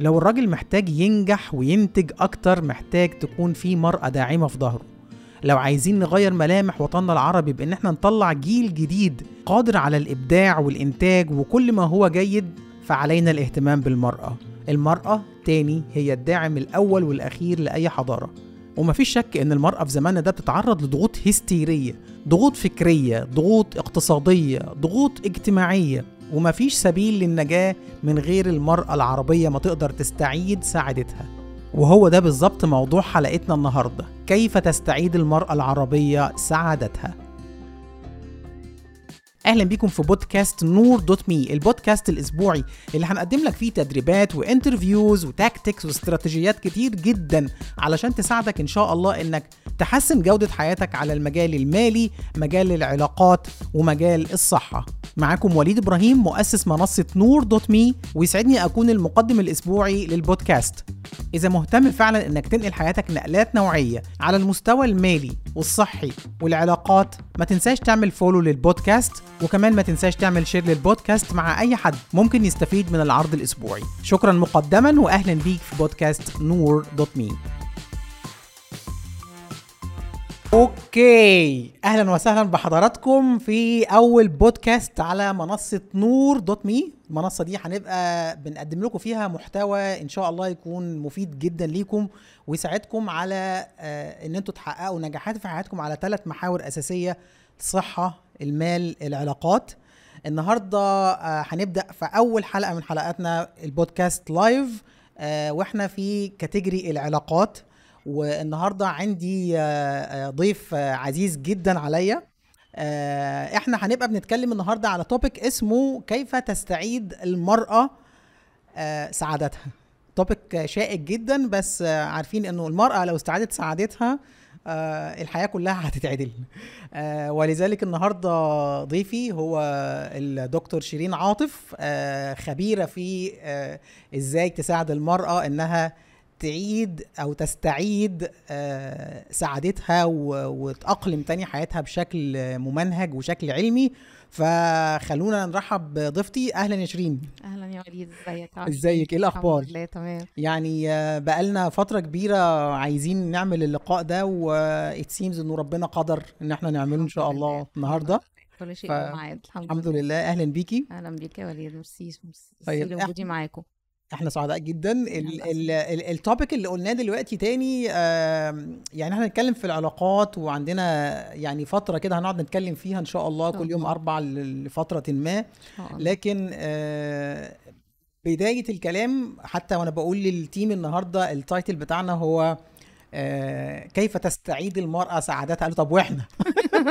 لو الراجل محتاج ينجح وينتج أكتر محتاج تكون في مرأة داعمة في ظهره. لو عايزين نغير ملامح وطننا العربي بإن إحنا نطلع جيل جديد قادر على الإبداع والإنتاج وكل ما هو جيد فعلينا الاهتمام بالمرأة. المرأة تاني هي الداعم الأول والأخير لأي حضارة. ومفيش شك إن المرأة في زماننا ده بتتعرض لضغوط هستيرية ضغوط فكرية ضغوط اقتصادية ضغوط اجتماعية. ومفيش سبيل للنجاة من غير المرأة العربية ما تقدر تستعيد سعادتها وهو ده بالظبط موضوع حلقتنا النهاردة. كيف تستعيد المرأة العربية سعادتها؟ أهلا بيكم في بودكاست نور dot me البودكاست الأسبوعي اللي هنقدم لك فيه تدريبات و interviews و tactics واستراتيجيات كتير جدا علشان تساعدك إن شاء الله إنك تحسن جودة حياتك على المجال المالي مجال العلاقات ومجال الصحة. معاكم وليد إبراهيم مؤسس منصة نور dot me ويسعدني أكون المقدم الأسبوعي للبودكاست. إذا مهتم فعلا إنك تنقل حياتك نقلات نوعية على المستوى المالي والصحي والعلاقات ما تنساش تعمل follow للبودكاست وكمان ما تنساش تعمل share للبودكاست مع أي حد ممكن يستفيد من العرض الأسبوعي. شكرا مقدما واهلا بيك في بودكاست نور dot me. okay. أهلا وسهلا بحضراتكم في أول بودكاست على منصة نور dot me. المنصة دي هنبقى بنقدم لكم فيها محتوى إن شاء الله يكون مفيد جدا ليكم ويساعدكم على آه، إن أنتوا تحققوا نجاحات في حياتكم على ثلاث محاور أساسية الصحه المال العلاقات. النهارده آه، هنبدأ في أول حلقة من حلقاتنا البودكاست live آه، وإحنا في category العلاقات. والنهاردة عندي آه، ضيف عزيز جدا عليا. إحنا هنبقى بنتكلم النهارده على توبيك اسمه كيف تستعيد المرأة آه، سعادتها. توبيك شائك جدا بس عارفين إنه المرأة لو استعادت سعادتها آه، الحياة كلها هتتعدل. آه، ولذلك النهاردة ضيفي هو الدكتور شيرين عاطف آه، خبيرة في إزاي تساعد المرأة إنها تعيد أو تستعيد سعادتها و- وتأقلم تاني حياتها بشكل ممنهج وشكل علمي. فخلونا نرحب بضيفتي. أهلا يا شيرين. أهلا يا وليد. إزيك؟ عامل إزيك؟ إيه الأخبار؟ الحمد لله تمام. يعني آه، بقالنا فترة كبيرة عايزين نعمل اللقاء ده و it seems إنه ربنا قدر إن إحنا نعمله إن شاء الله لله. النهاردة. كل شيء ف- معاك الحمد, الحمد لله. أهلا بيكي. أهلا بيك يا وليد. merci merci. طيب، لوجودي معاكم. إحنا سعداء جدا. ال topic اللي قلناه دلوقتي تاني يعني إحنا هنتكلم في العلاقات وعندنا يعني فترة كده هنقعد نتكلم فيها إن شاء الله كل يوم. أربع ل- لفترة ما. لكن آه، بداية الكلام حتى وأنا بقول لل team النهارده ال title بتاعنا هو كيف تستعيد المرأة سعادتها؟ قالوا طب وإحنا؟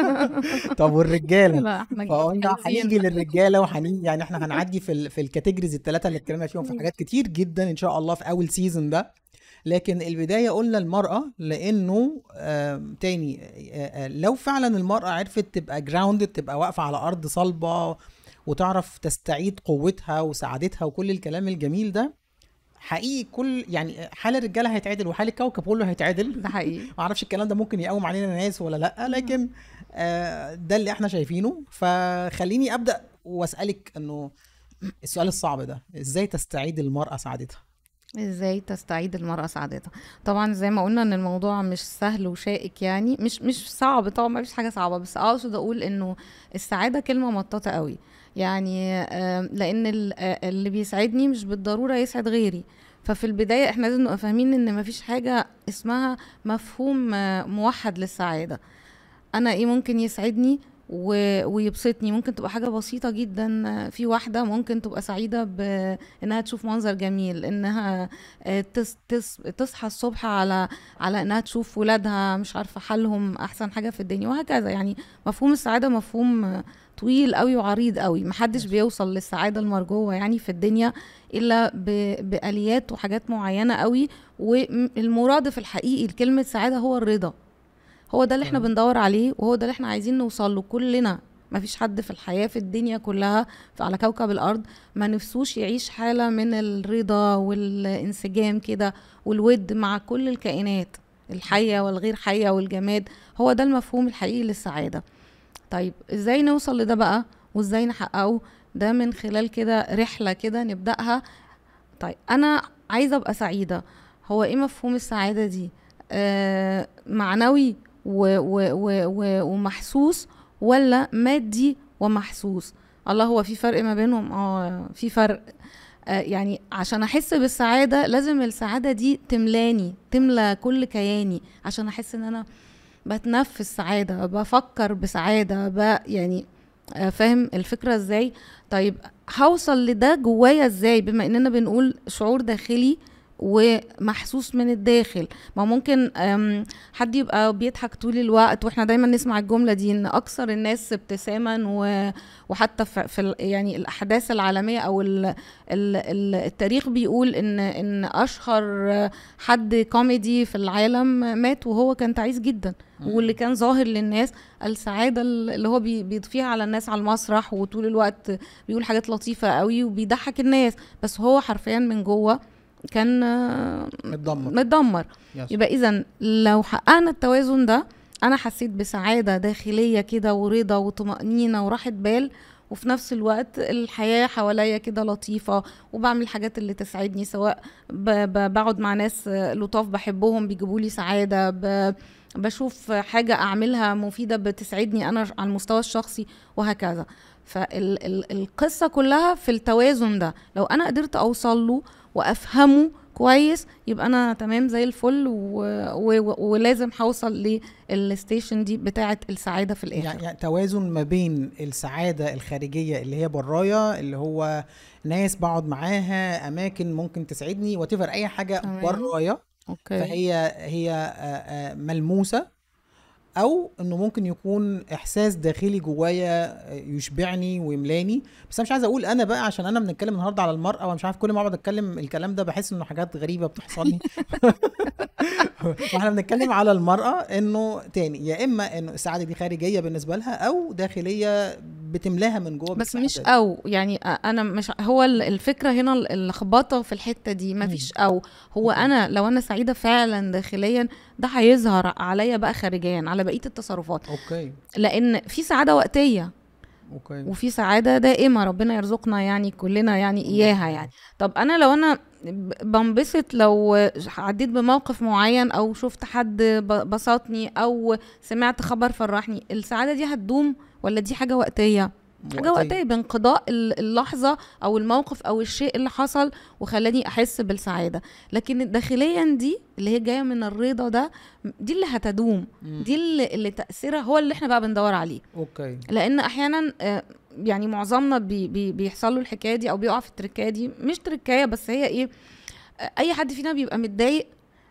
طب والرجالة؟ لا إحنا فقلنا. هنيجي للرجالة وهنيجي يعني إحنا هنعدي في في ال categories الثلاثه اللي اتكلمنا فيهم في حاجات كتير جدا إن شاء الله في أول season ده. لكن البداية قلنا المرأة لأنه تاني آه، آه، لو فعلا المرأة عرفت تبقى grounded تبقى واقفة على أرض صلبة وتعرف تستعيد قوتها وسعادتها وكل الكلام الجميل ده حقيقي كل يعني حال الرجالة هيتعدل وحال الكوكب كله هيتعدل. ده حقيقي. ما أعرفش الكلام ده ممكن يقوم علينا ناس ولا لأ لكن آه، ده اللي إحنا شايفينه. فخليني أبدأ وأسألك إنه السؤال الصعب ده إزاي تستعيد المرأة سعادتها؟ إزاي تستعيد المرأة سعادتها؟ طبعا زي ما قلنا إن الموضوع مش سهل وشائك يعني مش مش صعب طبعا ما فيش حاجة صعبة بس أقصد أقول إنه السعادة كلمة مطاطة قوي. يعني لأن ال- اللي بيسعدني مش بالضرورة يسعد غيري. ففي البداية إحنا لازم نبقى فاهمين إن مفيش حاجة اسمها مفهوم موحد للسعادة. أنا إيه ممكن يسعدني. ويبسطني؟ ممكن تبقى حاجة بسيطة جدا في واحدة ممكن تبقى سعيدة بانها تشوف منظر جميل إنها تس... تس... تصحى الصبح على على إنها تشوف ولادها مش عارفة حالهم أحسن حاجة في الدنيا وهكذا. يعني مفهوم السعادة مفهوم طويل قوي وعريض قوي. محدش بيوصل للسعادة المرجوة يعني في الدنيا إلا ب... بآليات وحاجات معينة قوي. والمرادف الحقيقي لكلمة سعادة هو الرضا. هو ده اللي إحنا. بندور عليه وهو ده اللي إحنا عايزين نوصل له كلنا. مفيش حد في الحياة في الدنيا كلها على كوكب الأرض ما نفسوش يعيش حالة من الرضا والانسجام كده والود مع كل الكائنات الحية والغير حية والجماد. هو ده المفهوم الحقيقي للسعادة. طيب إزاي نوصل لده بقى وإزاي نحققه؟ ده من خلال كده رحلة كده نبدأها. طيب أنا عايزة أبقى سعيدة. هو إيه مفهوم السعادة دي؟ آه معنوي و و و و ومحسوس ولا مادي ومحسوس؟ الله هو في فرق ما بينهم؟ آه في فرق. آه يعني عشان أحس بالسعادة لازم السعادة دي تملاني تملى كل كياني. عشان أحس إن أنا بتنفس سعادة بفكر بسعادة ب يعني آه، فاهم الفكرة إزاي؟ طيب هوصل لده جوايا إزاي؟ بما إننا بنقول شعور داخلي ومحسوس من الداخل. ما ممكن حد يبقى بيضحك طول الوقت وإحنا دايما نسمع الجملة دي إن أكثر الناس ابتساما وحتى في يعني الأحداث العالمية أو ال ال ال التاريخ بيقول إن إن أشهر حد كوميدي في العالم مات وهو كان تعيس جدا. واللي كان ظاهر للناس السعادة اللي هو بي- بيضفيها على الناس على المسرح وطول الوقت بيقول حاجات لطيفة قوي وبيضحك الناس. بس هو حرفيا من جوه كان متدمر. متدمر. yes. يبقى إذا لو حققنا التوازن ده أنا حسيت بسعادة داخلية كده ورضا وطمأنينة وراحة بال وفي نفس الوقت الحياة حواليا كده لطيفة وبعمل الحاجات اللي تسعدني سواء بقعد مع ناس لطاف بحبهم بيجيبوا لي سعادة ب- بشوف حاجة أعملها مفيدة بتسعدني أنا على المستوى الشخصي وهكذا. فالقصة كلها في التوازن ده. لو أنا قدرت أوصل له وأفهمه كويس يبقى أنا تمام زي الفل و... و... ولازم هوصل للستيشن دي بتاعه السعادة في الآخر. يعني, يعني توازن ما بين السعادة الخارجية اللي هي برايا اللي هو ناس بقعد معاها أماكن ممكن تسعدني وتفر أي حاجة. برايا. أوكي. فهي هي ملموسة. أو إنه ممكن يكون إحساس داخلي جوايا آه، يشبعني ويملاني. بس أنا مش عايز أقول أنا بقى عشان أنا بنتكلم النهارده على المرأة وأنا مش عارف كل ما أقعد أتكلم الكلام ده بحس إنه حاجات غريبة بتحصل وإحنا بنتكلم على المرأة إنه تاني يا إما إنه السعادة دي خارجية بالنسبة لها أو داخلية بتملاها من جوه بس مش دي. أو يعني أنا مش هو ال- الفكرة هنا ال- اللخبطه في الحتة دي ما فيش أو. هو okay. أنا لو أنا سعيدة فعلا داخليا ده هيظهر عليا بقى خارجيا على بقية التصرفات. okay. لأن في سعادة وقتية. okay. وفي سعادة دائمة ربنا يرزقنا يعني كلنا يعني إياها يعني. طب أنا لو أنا بنبسط لو عديت بموقف معين أو شفت حد بسطني أو سمعت خبر فرحني السعادة دي هتدوم ولا دي حاجة وقتية؟ حاجة وقتية. بانقضاء ال- اللحظة أو الموقف أو الشيء اللي حصل وخلاني أحس بالسعادة. لكن داخليا دي اللي هي جاية من الرضا ده دي اللي هتدوم. دي اللي, اللي تأثيرها هو اللي إحنا بقى بندور عليه. okay. لأن أحيانا آه، يعني معظمنا بي بي بيحصل له الحكاية دي أو بيقع في التركايه دي. مش تركايه بس هي إيه آه، أي حد فينا بيبقى متضايق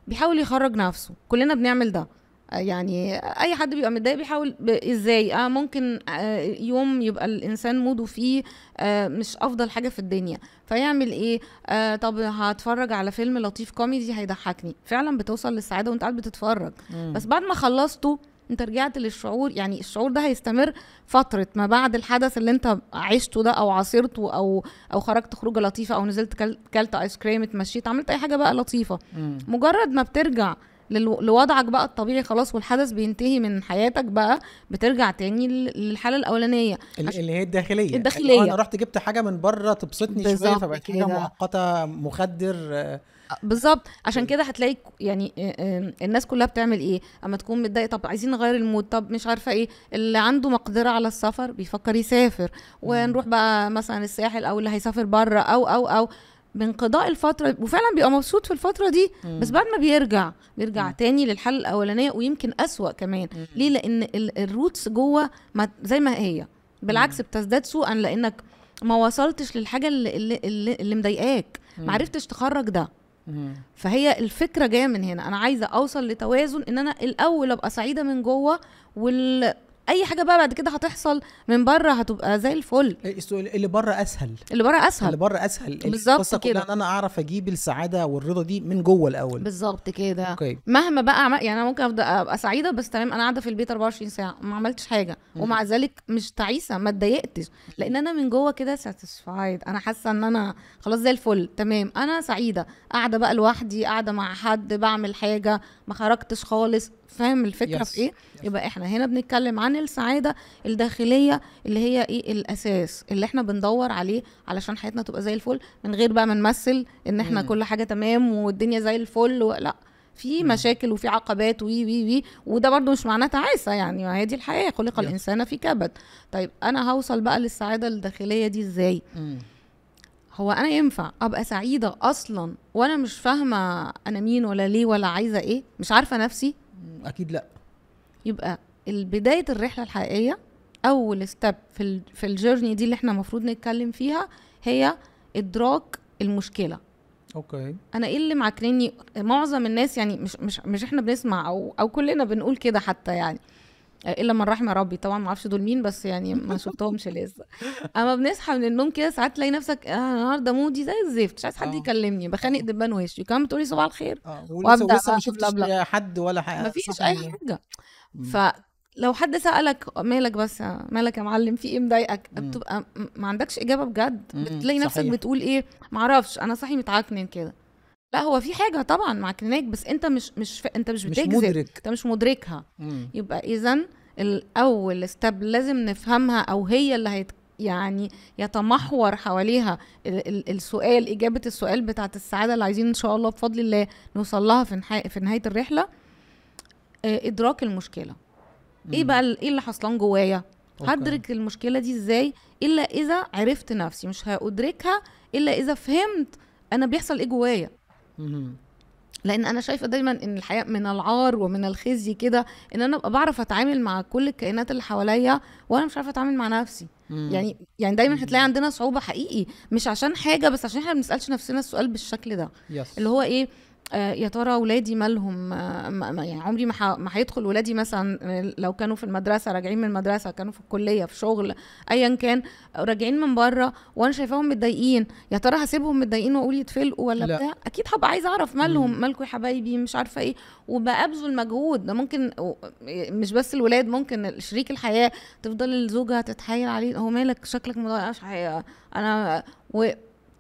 بيحاول يخرج نفسه. كلنا بنعمل ده. آه، يعني أي حد بيبقى متضايق بيحاول ب- إزاي؟ آه ممكن آه يوم يبقى الإنسان موده فيه آه مش أفضل حاجة في الدنيا. فيعمل إيه؟ آه طب هتفرج على فيلم لطيف كوميدي هيضحكني. فعلا بتوصل للسعادة وأنت قاعد بتتفرج. مم. بس بعد ما خلصته انت رجعت للشعور يعني الشعور ده هيستمر فترة ما بعد الحدث اللي انت عشته ده أو عاصرته أو أو خرجت خروجة لطيفة أو نزلت كل- كلت ice cream اتمشيت عملت أي حاجة بقى لطيفة مم. مجرد ما بترجع لوضعك بقى الطبيعي خلاص والحدث بينتهي من حياتك بقى بترجع تاني لل- للحالة الأولانية ال- عش- اللي هي الداخلية هو أنا رحت جبت حاجة من بره تبسطني شوية فبقت حاجة. مؤقتة مخدر آه، بالظبط. عشان كده هتلاقي يعني آه، آه، الناس كلها بتعمل إيه؟ أما تكون متضايق طب عايزين نغير المود طب مش عارفة إيه. اللي عنده مقدرة على السفر بيفكر يسافر. ونروح بقى مثلا الساحل أو اللي هيسافر بره أو أو أو. بانقضاء الفترة وفعلا بيبقى مبسوط في الفترة دي بس بعد ما بيرجع بيرجع تاني للحالة الأولانية ويمكن أسوأ كمان. ليه؟ لأن ال- الروتس جوه ما زي ما هي. بالعكس بتزداد سوءا لأنك ما وصلتش للحاجة اللي اللي, اللي, مضايقاك. ما عرفتش تخرج ده. مم. فهي الفكرة جاية من هنا. أنا عايزة أوصل لتوازن إن أنا الأول أبقى سعيدة من جوه وال أي حاجة بقى بعد كده هتحصل من بره هتبقى زي الفل. السؤال اللي بره أسهل. اللي بره اللي اسهل بره أسهل. بالظبط كده. إن أنا أعرف أجيب السعادة والرضا دي من جوه الأول. بالظبط كده. أوكي. مهما بقى عمل يعني أنا ممكن ابدا أبقى سعيدة بس تمام أنا قاعدة في البيت 24 ساعة ما عملتش حاجة. ومع ذلك مش تعيسة ما اتضايقتش. لأن أنا من جوه كده ساتيسفايد أنا حاسة إن أنا خلاص زي الفل. تمام. أنا سعيدة. قاعدة بقى لوحدي قاعدة مع حد بعمل حاجة ما خرجتش خالص. فاهم الفكرة Yes. في إيه Yes. يبقى إحنا هنا بنتكلم عن السعادة الداخلية اللي هي إيه الأساس اللي إحنا بندور عليه علشان حياتنا تبقى زي الفل من غير بقى ما نمثل إن إحنا مم. كل حاجة تمام والدنيا زي الفل. لأ في. مشاكل وفي عقبات وي وي وي وده برضو مش معناه تعاسة يعني ما هي دي الحياة خلق. الإنسان في كبد طيب أنا هوصل بقى للسعادة الداخلية دي إزاي مم. هو أنا ينفع أبقى سعيدة أصلا وأنا مش فاهمة أنا مين ولا ليه ولا عايزة إيه مش عارفة نفسي. أكيد لأ. يبقى بداية الرحلة الحقيقية أول step في في ال journey دي اللي إحنا المفروض نتكلم فيها هي إدراك المشكلة. okay. أنا إيه اللي معكرني معظم الناس يعني مش مش مش إحنا بنسمع أو أو كلنا بنقول كده حتى يعني. إلا من رحم ربي طبعا ما أعرفش دول مين بس يعني ما شفتهمش لسه أما بنصحى من النوم كده ساعات تلاقي نفسك آه النهارده mood ي زي الزفت مش عايز حد آه. يكلمني بخانق دبان وشي كمان بتقولي صباح الخير آه لسه بقى ما شفتش. حد ولا حاجة مفيش أي حاجة مم. فلو حد سألك مالك بس مالك يا معلم في إيه مضايقك. بتبقى ما عندكش إجابة بجد. بتلاقي نفسك صحيح. بتقول إيه معرفش أنا صاحي متعكنن كده لا هو في حاجة طبعا معكنناك بس أنت مش مش ف... أنت مش مش بتجذب مدرك أنت مش مدركها مم. يبقى اذا الأول ستيب لازم نفهمها أو هي اللي هيت يعني يتمحور حواليها ال- ال- السؤال إجابة السؤال بتاعت السعادة اللي عايزين إن شاء الله بفضل الله نوصل لها في نهاية في نهاية الرحلة آه، إدراك المشكلة إيه مم. بقى ال- إيه اللي حصلان جوايا. هدرك المشكلة دي إزاي إلا إذا عرفت نفسي مش هادركها إلا إذا فهمت أنا بيحصل إيه جوايا. لأن أنا شايفة دايما إن الحياة من العار ومن الخزي كده إن أنا أبقى بعرف أتعامل مع كل الكائنات اللي حواليا وأنا مش عارفة أتعامل مع نفسي. مم. يعني يعني دايما هتلاقي عندنا صعوبة حقيقي مش عشان حاجة بس عشان إحنا ما بنسألش نفسنا السؤال بالشكل ده. يس اللي هو إيه يا ترى ولادي مالهم آه يعني عمري ما هيدخل ولادي مثلا آه، لو كانوا في المدرسة راجعين من المدرسة كانوا في الكلية في شغل ايا كان راجعين من بره وأنا شايفاهم متضايقين يا ترى هسيبهم متضايقين وأقول يتفلقوا ولا لا. بتاع أكيد هبقى عايزة أعرف مالهم. مالكم يا حبايبي مش عارفة إيه وبابذل مجهود ده ممكن و- مش بس الولاد ممكن شريك الحياة تفضل الزوجة تتحايل عليه هو مالك شكلك مضايق مش حقيقة.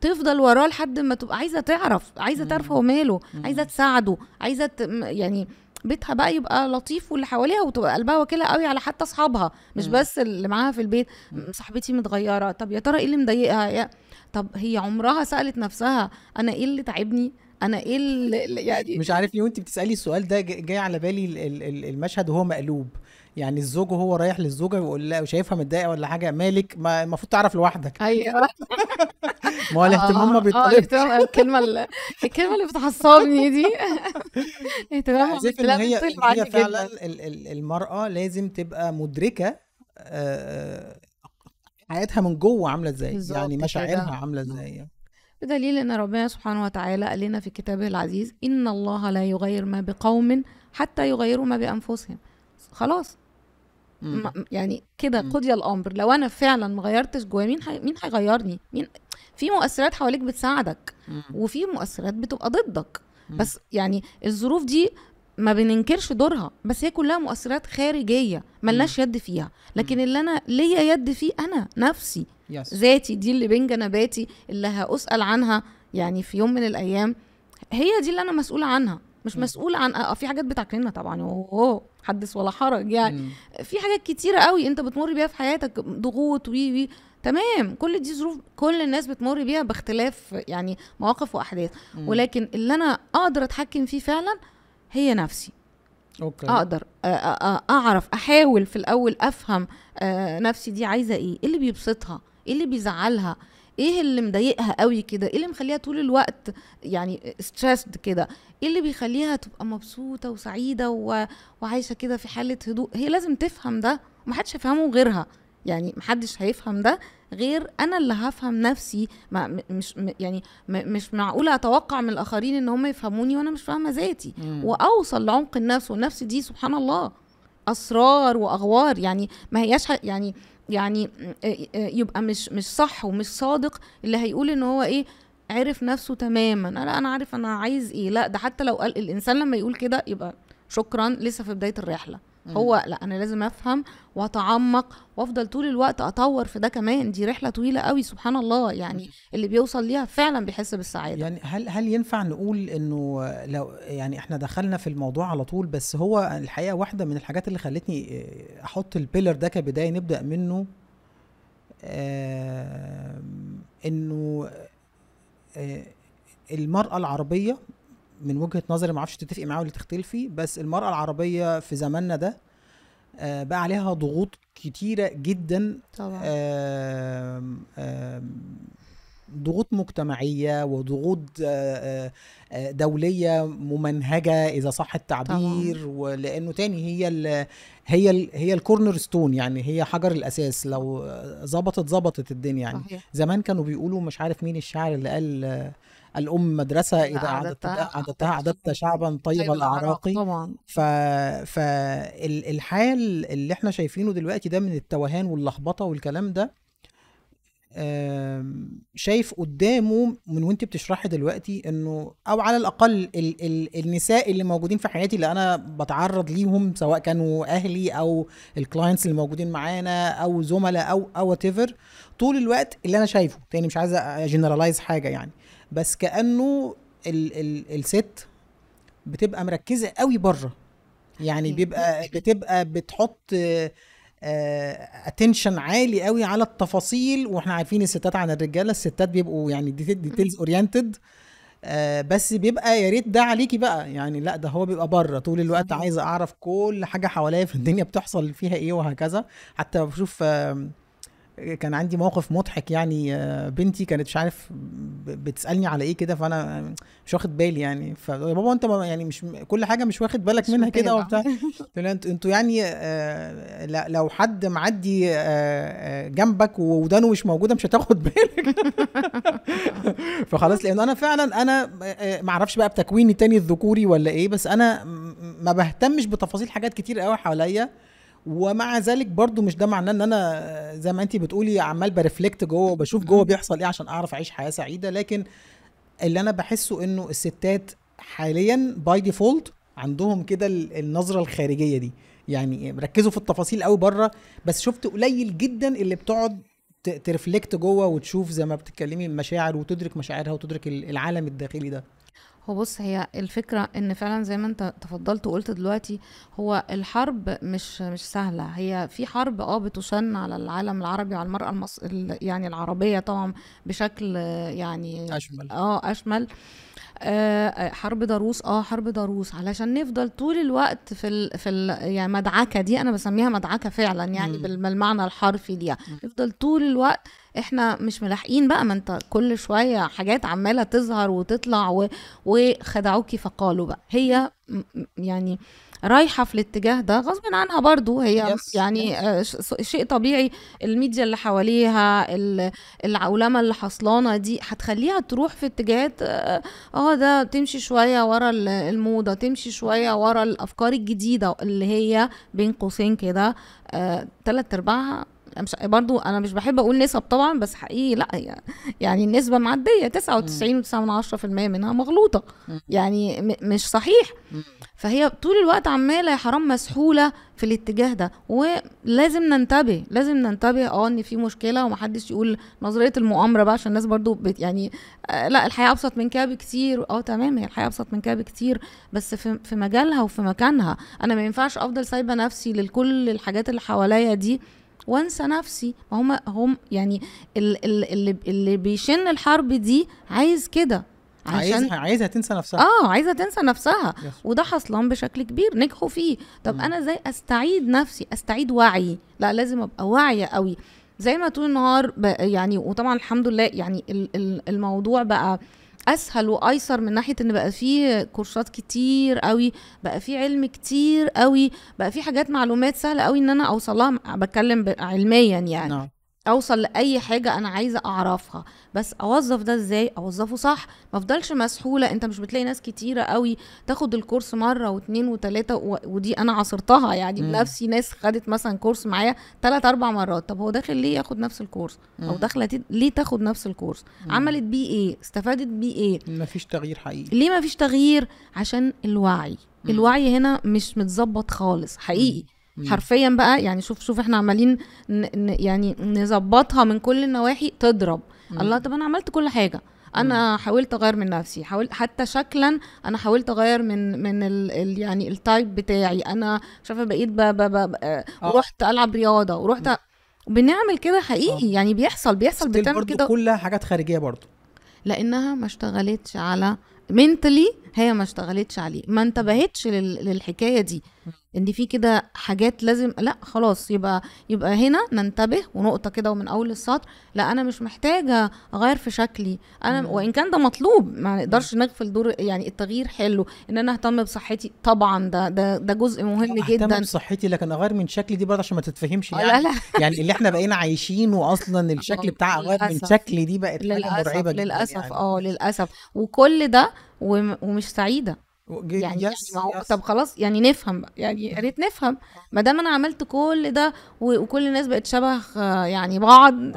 أنا وتفضل وراه لحد ما تبقى عايزة تعرف عايزة تعرف هو ماله عايزة تساعده عايزة ت... يعني بيتها بقى يبقى لطيف واللي حواليها وتبقى قلبها وكيله قوي على حتى أصحابها مش. بس اللي معاها في البيت. صاحبتي متغيرة طب يا ترى إيه اللي مضايقها؟ يا طب هي عمرها سألت نفسها أنا إيه اللي تعبني؟ أنا إيه اللي يعني مش عارف ليه وانت بتسألي السؤال ده جا- جاي على بالي ال- ال- ال- المشهد وهو مقلوب. يعني الزوج وهو رايح للزوجة ويقول لها وشايفها متضايقة ولا حاجة مالك؟ ما المفروض تعرف لوحدك. أيوه. ما هو الاهتمام ما آه بيطلبش. الاهتمام الكلمة اللي الكلمة اللي بتعصبني دي. اهتمام إن هي هي فعلا جدا. ال- ال- المرأة لازم تبقى مدركة آه، حياتها من جوه عاملة إزاي يعني. مشاعرها عاملة إزاي. بدليل إن ربنا سبحانه وتعالى قال لنا في كتابه العزيز إن الله لا يغير ما بقوم حتى يغيروا ما بأنفسهم. خلاص. م- يعني كده. قضي الأمر. لو أنا فعلا ما غيرتش جوايا مين حي... مين هيغيرني؟ مين في مؤثرات حواليك بتساعدك. وفي مؤثرات بتبقى ضدك. بس يعني الظروف دي ما بننكرش دورها بس هي كلها مؤثرات خارجية ملناش يد فيها. لكن اللي أنا ليا يد فيه أنا نفسي ذاتي دي اللي بين جنباتي اللي هأسأل عنها يعني في يوم من الأيام. هي دي اللي أنا مسؤولة عنها. مش مم. مسؤولة عن في حاجات بتعكرنا طبعا اوه حدث ولا حرج يعني. مم. في حاجات كتيرة قوي انت بتمر بيها في حياتك ضغوط وي وي. تمام كل دي ظروف كل الناس بتمر بيها باختلاف يعني مواقف وأحداث. مم. ولكن اللي أنا أقدر أتحكم فيه فعلا هي نفسي. okay. أقدر أعرف أحاول في الأول أفهم آه، نفسي دي عايزة إيه؟ إيه اللي بيبسطها؟ إيه اللي بيزعلها؟ إيه اللي مضايقها قوي كده؟ إيه اللي مخليها طول الوقت يعني ستريسد كده؟ إيه اللي بيخليها تبقى مبسوطة وسعيدة و... وعايشة كده في حالة هدوء؟ هي لازم تفهم ده ومحدش هيفهمه غيرها. يعني محدش هيفهم ده غير أنا اللي هفهم نفسي. ما مش يعني م- مش معقوله أتوقع من الآخرين إن هم يفهموني وأنا مش فاهمة ذاتي. وأوصل لعمق النفس والنفس دي سبحان الله أسرار وأغوار. يعني ما هياش يعني يعني آه، آه، يبقى مش مش صح ومش صادق اللي هيقول إن هو إيه عرف نفسه تماما. لا أنا عارف أنا عايز إيه. لأ ده حتى لو قال الإنسان لما يقول كده يبقى شكرا لسه في بداية الرحلة. هو لا أنا لازم أفهم وأتعمق وأفضل طول الوقت أطور في ده كمان. دي رحلة طويلة قوي سبحان الله. يعني اللي بيوصل ليها فعلا بيحس بالسعادة. يعني هل هل ينفع نقول إنه لو يعني إحنا دخلنا في الموضوع على طول بس هو الحقيقة واحدة من الحاجات اللي خلتني أحط البيلر ده كبداية نبدأ منه آه إنه آه المرأة العربية من وجهة نظري ما أعرفش تتفقي معايا ولا تختلفي بس المرأة العربية في زماننا ده آه بقى عليها ضغوط كتيرة جدا طبعا. آم، آم، ضغوط مجتمعية وضغوط آه، آه، دولية ممنهجة إذا صح التعبير ولأنه تاني هي ال هي ال هي الكورنر ستون يعني هي حجر الأساس لو ظبطت ظبطت الدنيا يعني. صحيح. زمان كانوا بيقولوا مش عارف مين الشاعر اللي قال الأم مدرسة إذا أعددتها- أعددتها أعددت شعبا طيب الأعراق طبعا. ف فالحال اللي إحنا شايفينه دلوقتي ده من التوهان واللخبطة والكلام ده شايف قدامه من وأنت بتشرحي دلوقتي إنه أو على الأقل ال ال النساء اللي موجودين في حياتي اللي أنا بتعرض ليهم سواء كانوا أهلي أو ال clients اللي موجودين معانا أو زملاء أو أو طول الوقت اللي أنا شايفه. تاني مش عايز أ generalize حاجة يعني. بس كأنه ال ال الست بتبقى مركزة قوي بره. يعني. بيبقى بتبقى بتحط attention عالي قوي على التفاصيل وإحنا عارفين الستات عن الرجالة الستات بيبقوا يعني details oriented بس بيبقى يا ريت ده عليكي بقى. يعني لا ده هو بيبقى بره. طول الوقت. عايز أعرف كل حاجة حواليا في الدنيا بتحصل فيها إيه وهكذا. حتى بشوف آم، كان عندي موقف مضحك يعني آه، بنتي كانت مش عارف بتسألني على إيه كده فأنا مش واخد بالي يعني. ف يا بابا أنت يعني مش كل حاجة مش واخد بالك منها كده. وبتاع. أنتوا يعني آه، لو حد معدي آه، جنبك وودانه مش موجودة مش هتاخد بالك. فخلاص لأن أنا فعلا أنا ما أعرفش بقى بتكويني التاني الذكوري ولا إيه بس أنا ما بهتمش بتفاصيل حاجات كتير قوي حواليا. ومع ذلك برضو مش ده معناه إن أنا زي ما انت بتقولي عمال ب reflect جوه وبشوف جوه بيحصل إيه عشان أعرف أعيش حياة سعيدة. لكن اللي أنا بحسه إنه الستات حاليا by default عندهم كده ال- النظرة الخارجية دي. يعني ركزوا في التفاصيل قوي بره بس شفت قليل جدا اللي بتقعد ت reflect جوه وتشوف زي ما بتتكلمي المشاعر وتدرك مشاعرها وتدرك ال- العالم الداخلي ده. هو بص هي الفكرة إن فعلا زي ما أنت تفضلت وقلت دلوقتي هو الحرب مش مش سهلة. هي في حرب آه بتشن على العالم العربي وعلى المرأة المص... ال- يعني العربية طبعا بشكل آه، يعني أشمل. آه أشمل. حرب ضروس آه حرب ضروس علشان نفضل طول الوقت في ال في ال يعني مدعكة دي أنا بسميها مدعكة فعلا يعني بالمعنى الحرفي ليها نفضل طول الوقت إحنا مش ملاحقين بقى ما أنت كل شوية حاجات عمالة تظهر وتطلع و... وخدعوكي فقالوا بقى. هي يعني رايحة في الاتجاه ده غصب عنها برضو هي Yes, يعني آه، ش- شيء طبيعي الميديا اللي حواليها ال- العولمة اللي حصلانه دي هتخليها تروح في اتجاهات آه، آه ده تمشي شوية ورا ال- الموضة تمشي شوية ورا الأفكار الجديدة اللي هي بين قوسين كده آه، تلات أرباعها مش برضو أنا مش بحب أقول نسب طبعا بس حقيقي لأ يعني النسبة معدية 99.9% منها مغلوطة. يعني مش صحيح. فهي طول الوقت عمالة يا حرام مسحولة في الاتجاه ده. ولازم ننتبه لازم ننتبه آه إن في مشكلة ومحدش يقول نظرية المؤامرة بقى عشان الناس برضو بت يعني آه لأ الحياة أبسط من كده بكتير. آه تمام هي الحياة أبسط من كده بكتير. بس في في مجالها وفي مكانها. أنا ما ينفعش أفضل سايبة نفسي لكل الحاجات اللي حواليا دي. وانسى نفسي. ما هم هم يعني ال- ال- اللي اللي بيشن الحرب دي عايز كده. عشان عايزها عايزها تنسى نفسها. آه عايزه تنسى نفسها. يس. وده حصلان بشكل كبير. نجحوا فيه. طب مم. أنا إزاي أستعيد نفسي؟ أستعيد وعي. لا لازم أبقى واعية قوي. زي ما طول النهار يعني وطبعا الحمد لله يعني ال- ال- الموضوع بقى أسهل وأيسر من ناحية إن بقى فيه كورسات كتير قوي بقى فيه علم كتير قوي بقى فيه حاجات معلومات سهلة قوي إن أنا أوصلها بتكلم علميا يعني. نعم. أوصل لأي حاجة أنا عايزة أعرفها. بس أوظف ده إزاي؟ أوظفه صح. ما أفضلش مسحولة. أنت مش بتلاقي ناس كتيرة قوي تاخد الكورس مرة واتنين وتلاتة و... ودي أنا عاصرتها يعني مم. بنفسي. ناس خدت مثلا كورس معايا تلات أربع مرات. طب هو داخل ليه ياخد نفس الكورس؟ أو مم. داخله ليه تاخد نفس الكورس؟ مم. عملت بيه إيه؟ استفادت بيه إيه؟ مفيش تغيير حقيقي. ليه ما فيش تغيير؟ عشان الوعي. الوعي هنا مش متظبط خالص حقيقي. حرفيا بقى يعني شوف شوف إحنا عمالين ن يعني نظبطها من كل النواحي تضرب. مم. الله طب أنا عملت كل حاجة. أنا حاولت أغير من نفسي حاولت حتى شكلا أنا حاولت أغير من من ال ال يعني التايب بتاعي. أنا مش عارفة بقيت ب ب ب آه،. ورحت ألعب رياضة ورحت بنعمل كده حقيقي. آه. يعني بيحصل بيحصل بتعمل كده. كلها حاجات خارجية برضو. لأنها ما اشتغلتش على منتلي هي ما اشتغلتش عليه. ما انتبهتش لل... للحكاية دي. ان في كده حاجات لازم لا خلاص يبقى يبقى هنا ننتبه ونقطة كده ومن أول السطر. لا أنا مش محتاجة أغير في شكلي. أنا مم. وإن كان ده مطلوب ما نقدرش نغفل دور يعني التغيير حلو. إن أنا أهتم بصحتي طبعا ده ده ده جزء مهم أهتم جدا. بصحتي لكن أغير من شكلي دي برضه عشان ما تتفهمش. يعني لا لا. يعني اللي إحنا بقينا عايشينه أصلا الشكل آه، بتاع أغير من. شكلي دي بقت حاجة للأسف مرعبه جدا للأسف. يعني. آه للأسف. وكل ده ومش سعيدة. يعني, يعني ما هو. طب خلاص يعني نفهم بقى يعني يا ريت نفهم. ما دام أنا عملت كل ده وكل الناس بقت شبه آه، يعني بعض يعني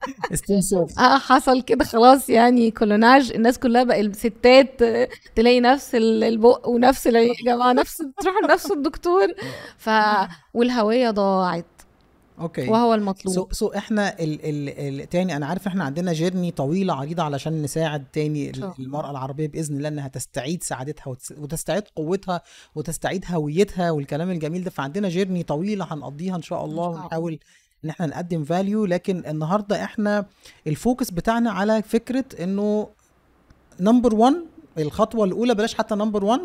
استنساخ. آه حصل كده خلاص يعني كولوناج. الناس كلها بقى الستات آه، تلاقي نفس ال- البق ونفس يا جماعة نفس تروحوا لنفس الدكتور. ف والهوية ضاعت. okay وهو so المطلوب so إحنا ال ال ال تاني أنا عارف إحنا عندنا journey طويلة عريضة علشان نساعد تاني الله. المرأة العربية بإذن الله إنها تستعيد سعادتها وتس- وتستعيد قوتها وتستعيد هويتها والكلام الجميل ده فعندنا journey طويلة هنقضيها إن شاء الله شاء الله. ونحاول إن إحنا نقدم value لكن النهارده إحنا ال focus بتاعنا على فكرة إنه number 1 الخطوة الأولى بلاش حتى number 1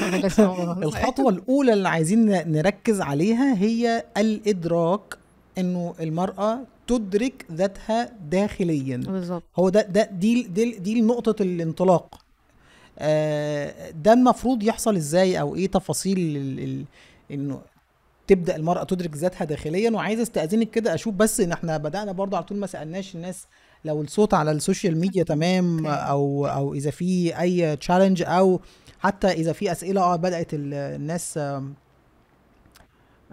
الخطوة الأولى اللي عايزين نركز عليها هي الإدراك إنه المرأة تدرك ذاتها داخليا. بالظبط. هو ده ده دي دي, دي نقطة الانطلاق. آه، ده المفروض يحصل إزاي أو إيه تفاصيل ال- ال- إنه تبدأ المرأة تدرك ذاتها داخليا؟ وعايز استأذنك كده أشوف بس إن إحنا بدأنا برضه على طول ما سألناش الناس لو الصوت على ال social media تمام. أو أو إذا في أي challenge أو حتى إذا في أسئلة آه بدأت ال- الناس آه،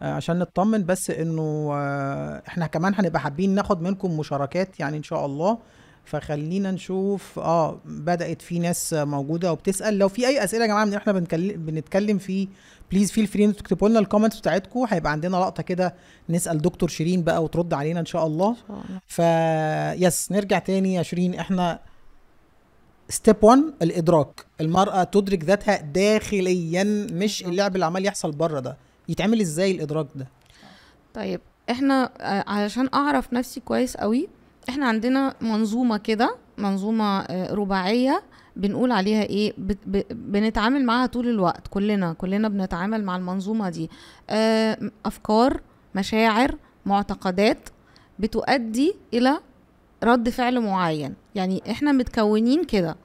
عشان نطمن بس إنه آه، إحنا كمان هنبقى حابين ناخد منكم مشاركات يعني إن شاء الله فخلينا نشوف. آه بدأت في ناس موجودة وبتسأل. لو في أي أسئلة يا جماعة من إحنا بنتكلم بنتكلم فيه please feel free أنتوا تكتبوا لنا ال comments بتاعتكم هيبقى عندنا لقطة كده نسأل دكتور شيرين بقى وترد علينا إن شاء الله. إن شاء الله. ف yes نرجع تاني يا شيرين. إحنا ستيب 1 الإدراك. المرأة تدرك ذاتها داخليا مش. اللعب اللي عمال يحصل بره ده. يتعمل إزاي الإدراك ده؟ طيب إحنا آه، علشان أعرف نفسي كويس قوي إحنا عندنا منظومة كده منظومة آه، رباعية بنقول عليها إيه بنتعامل معاها طول الوقت كلنا كلنا بنتعامل مع المنظومة دي. آه، أفكار مشاعر معتقدات بتؤدي إلى رد فعل معين. يعني إحنا متكونين كده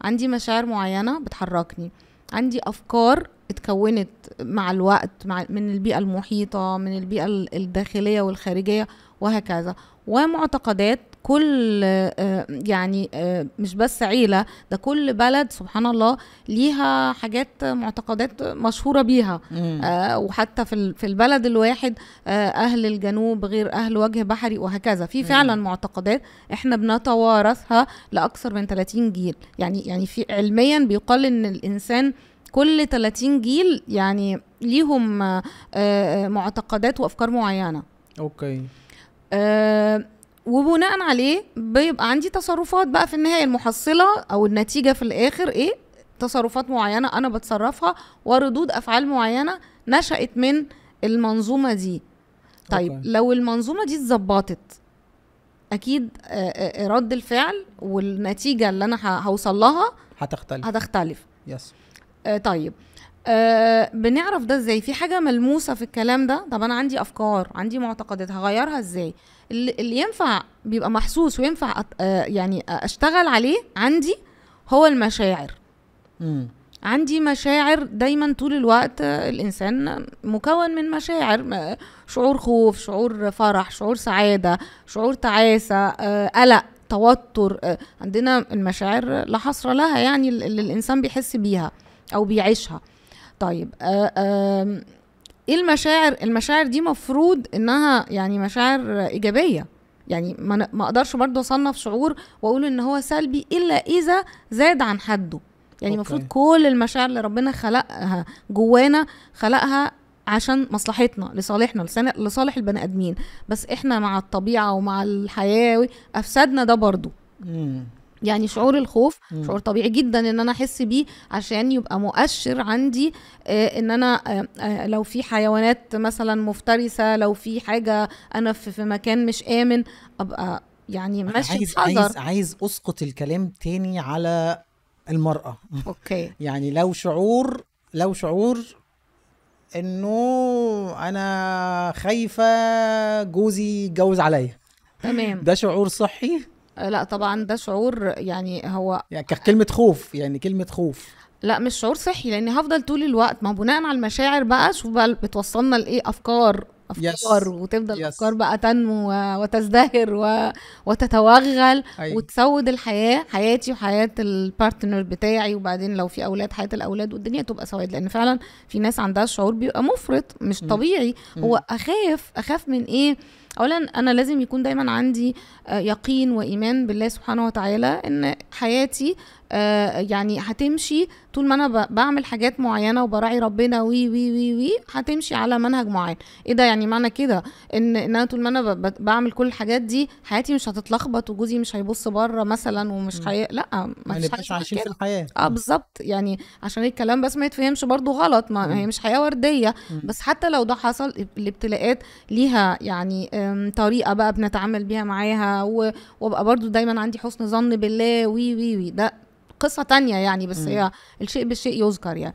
عندي مشاعر معينة بتحركني عندي أفكار اتكونت مع الوقت مع من البيئة المحيطة من البيئة ال- الداخلية والخارجية وهكذا. ومعتقدات كل آه، يعني آه، مش بس عيلة ده كل بلد سبحان الله ليها حاجات معتقدات مشهورة بيها. آه، وحتى في ال- في البلد الواحد آه، أهل الجنوب غير أهل وجه بحري وهكذا. في فعلا معتقدات إحنا بنتوارثها لأكثر من 30 جيل. يعني يعني في علميا بيقال إن الإنسان كل 30 جيل يعني ليهم آه، آه، معتقدات وأفكار معينة. أوكي. آه، وبناء عليه بيبقى عندي تصرفات بقى في النهاية المحصلة أو النتيجة في الآخر إيه؟ تصرفات معينة أنا بتصرفها وردود أفعال معينة نشأت من المنظومة دي. طيب okay. لو المنظومة دي اتظبطت أكيد رد الفعل والنتيجة اللي أنا هوصل لها هتختلف. هتختلف. yes آه طيب. آه بنعرف ده إزاي؟ في حاجة ملموسة في الكلام ده؟ طب أنا عندي أفكار عندي معتقدات هغيرها إزاي؟ اللي, ينفع بيبقى محسوس وينفع أت آه يعني أشتغل عليه عندي هو المشاعر. مم. عندي مشاعر دايما طول الوقت آه، الإنسان مكون من مشاعر م- شعور خوف شعور فرح شعور سعادة شعور تعاسة آه، قلق توتر آه، عندنا المشاعر لا حصر لها يعني اللي الإنسان بيحس بيها. أو بيعيشها. طيب آه، إيه المشاعر؟ المشاعر دي مفروض إنها يعني مشاعر إيجابية. يعني ما أقدرش برضه أصنف شعور وأقول إن هو سلبي إلا إذا زاد عن حده. يعني. المفروض كل المشاعر اللي ربنا خلقها جوانا خلقها عشان مصلحتنا لصالحنا لصالح البني آدمين. بس إحنا مع الطبيعة ومع الحياة أفسدنا ده برضو مم. يعني شعور الخوف مم. شعور طبيعي جدا إن أنا أحس بيه عشان يبقى مؤشر عندي آه، إن أنا آه، آه، لو في حيوانات مثلا مفترسة لو في حاجة أنا في في مكان مش آمن أبقى يعني ماشي عايز بحذر. عايز عايز أسقط الكلام تاني على المرأة. أوكي. يعني لو شعور لو شعور إنه أنا خايفة جوزي يتجوز عليا. تمام. ده شعور صحي؟ لا طبعا ده شعور يعني هو يعني كلمة خوف يعني كلمة خوف لا مش شعور صحي لأن هفضل طول الوقت ما بناء على المشاعر بقى شوف بقى بتوصلنا لإيه أفكار أفكار Yes. وتفضل Yes. الافكار بقى تنمو وتزدهر و... وتتوغل أيوة. وتسود الحياة حياتي وحياة ال partner بتاعي وبعدين لو في أولاد حياة الأولاد والدنيا تبقى سواد لأن فعلا في ناس عندها الشعور بيبقى مفرط مش. طبيعي مم. هو أخاف أخاف من إيه اولا أنا لازم يكون دايما عندي آه، يقين وإيمان بالله سبحانه وتعالى إن حياتي يعني هتمشي طول ما أنا بعمل حاجات معينة وبراعي ربنا وي وي وي وي هتمشي على منهج معين. إيه ده؟ يعني معنى كده إن إن أنا طول ما أنا بعمل كل الحاجات دي حياتي مش هتتلخبط وجوزي مش هيبص بره مثلا ومش. هي لأ ما ما فيش عايشين في كده. الحياة. آه بالظبط. يعني عشان الكلام بس ما يتفهمش برضو غلط ما. هي مش حياة وردية. بس حتى لو ده حصل الابتلاءات ليها يعني طريقة بقى بنتعامل بيها معاها وأبقى برضو دايما عندي حسن ظن بالله وي وي وي. ده قصة تانية يعني بس. هي الشيء بالشيء يذكر يعني.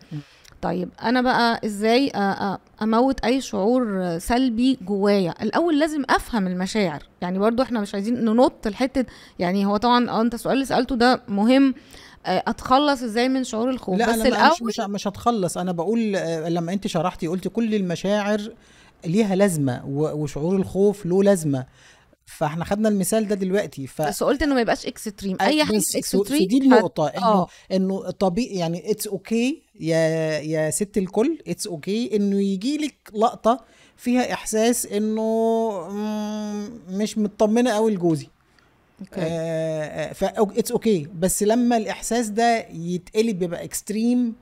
طيب أنا بقى إزاي أ- أ- أموت أي شعور سلبي جوايا؟ الأول لازم أفهم المشاعر. يعني برضو إحنا مش عايزين ننط الحتة يعني هو طبعا آه أنت السؤال اللي سألته ده مهم. آه، أتخلص إزاي من شعور الخوف؟ لا بس ما- الأول مش مش هتخلص. أنا بقول آه، لما أنت شرحتي قلت كل المشاعر ليها لازمة وشعور الخوف له لازمة. فاحنا خدنا المثال ده دلوقتي ف بس قلت إنه ما يبقاش extreme أي حاجة extreme دي النقطة انه آه. انه طبيعي يعني it's okay يا يا ست الكل it's okay إنه يجي لك لقطة فيها إحساس إنه مش مطمنة قوي لجوزي. okay ف it's okay بس لما الإحساس ده يتقلب يبقى extreme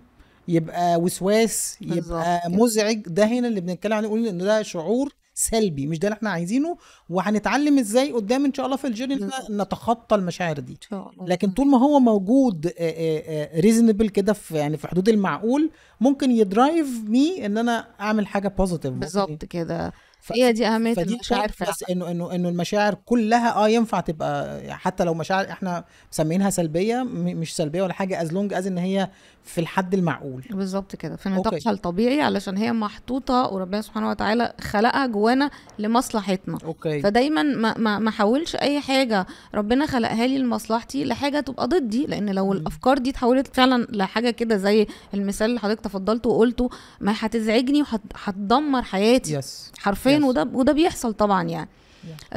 يبقى وسواس يبقى. مزعج ده هنا اللي بنتكلم عنه نقول انه ده شعور سلبي مش ده اللي إحنا عايزينه وهنتعلم إزاي قدام إن شاء الله في ال journey نتخطى المشاعر دي. لكن طول ما هو موجود reasonable كده في يعني في حدود المعقول ممكن ي drive me إن أنا أعمل حاجة positive بالظبط كده. ف- هي دي أهمية فدي المشاعر بس إنه إنه إنه المشاعر كلها آه ينفع تبقى حتى لو مشاعر إحنا مسمينها سلبية م- مش سلبية ولا حاجة as long as إن هي في الحد المعقول. بالظبط كده. في. نطاقها الطبيعي علشان هي محطوطة وربنا سبحانه وتعالى خلقها جوانا لمصلحتنا. okay. فدايما ما ما ما احولش أي حاجة ربنا خلقها لي لمصلحتي لحاجة تبقى ضدي لأن لو مم. الأفكار دي اتحولت فعلا لحاجة كده زي المثال اللي حضرتك تفضلت وقلته ما هتزعجني وهتدمر حياتي. يس حرفيا. Yes. وده وده بيحصل طبعا يعني.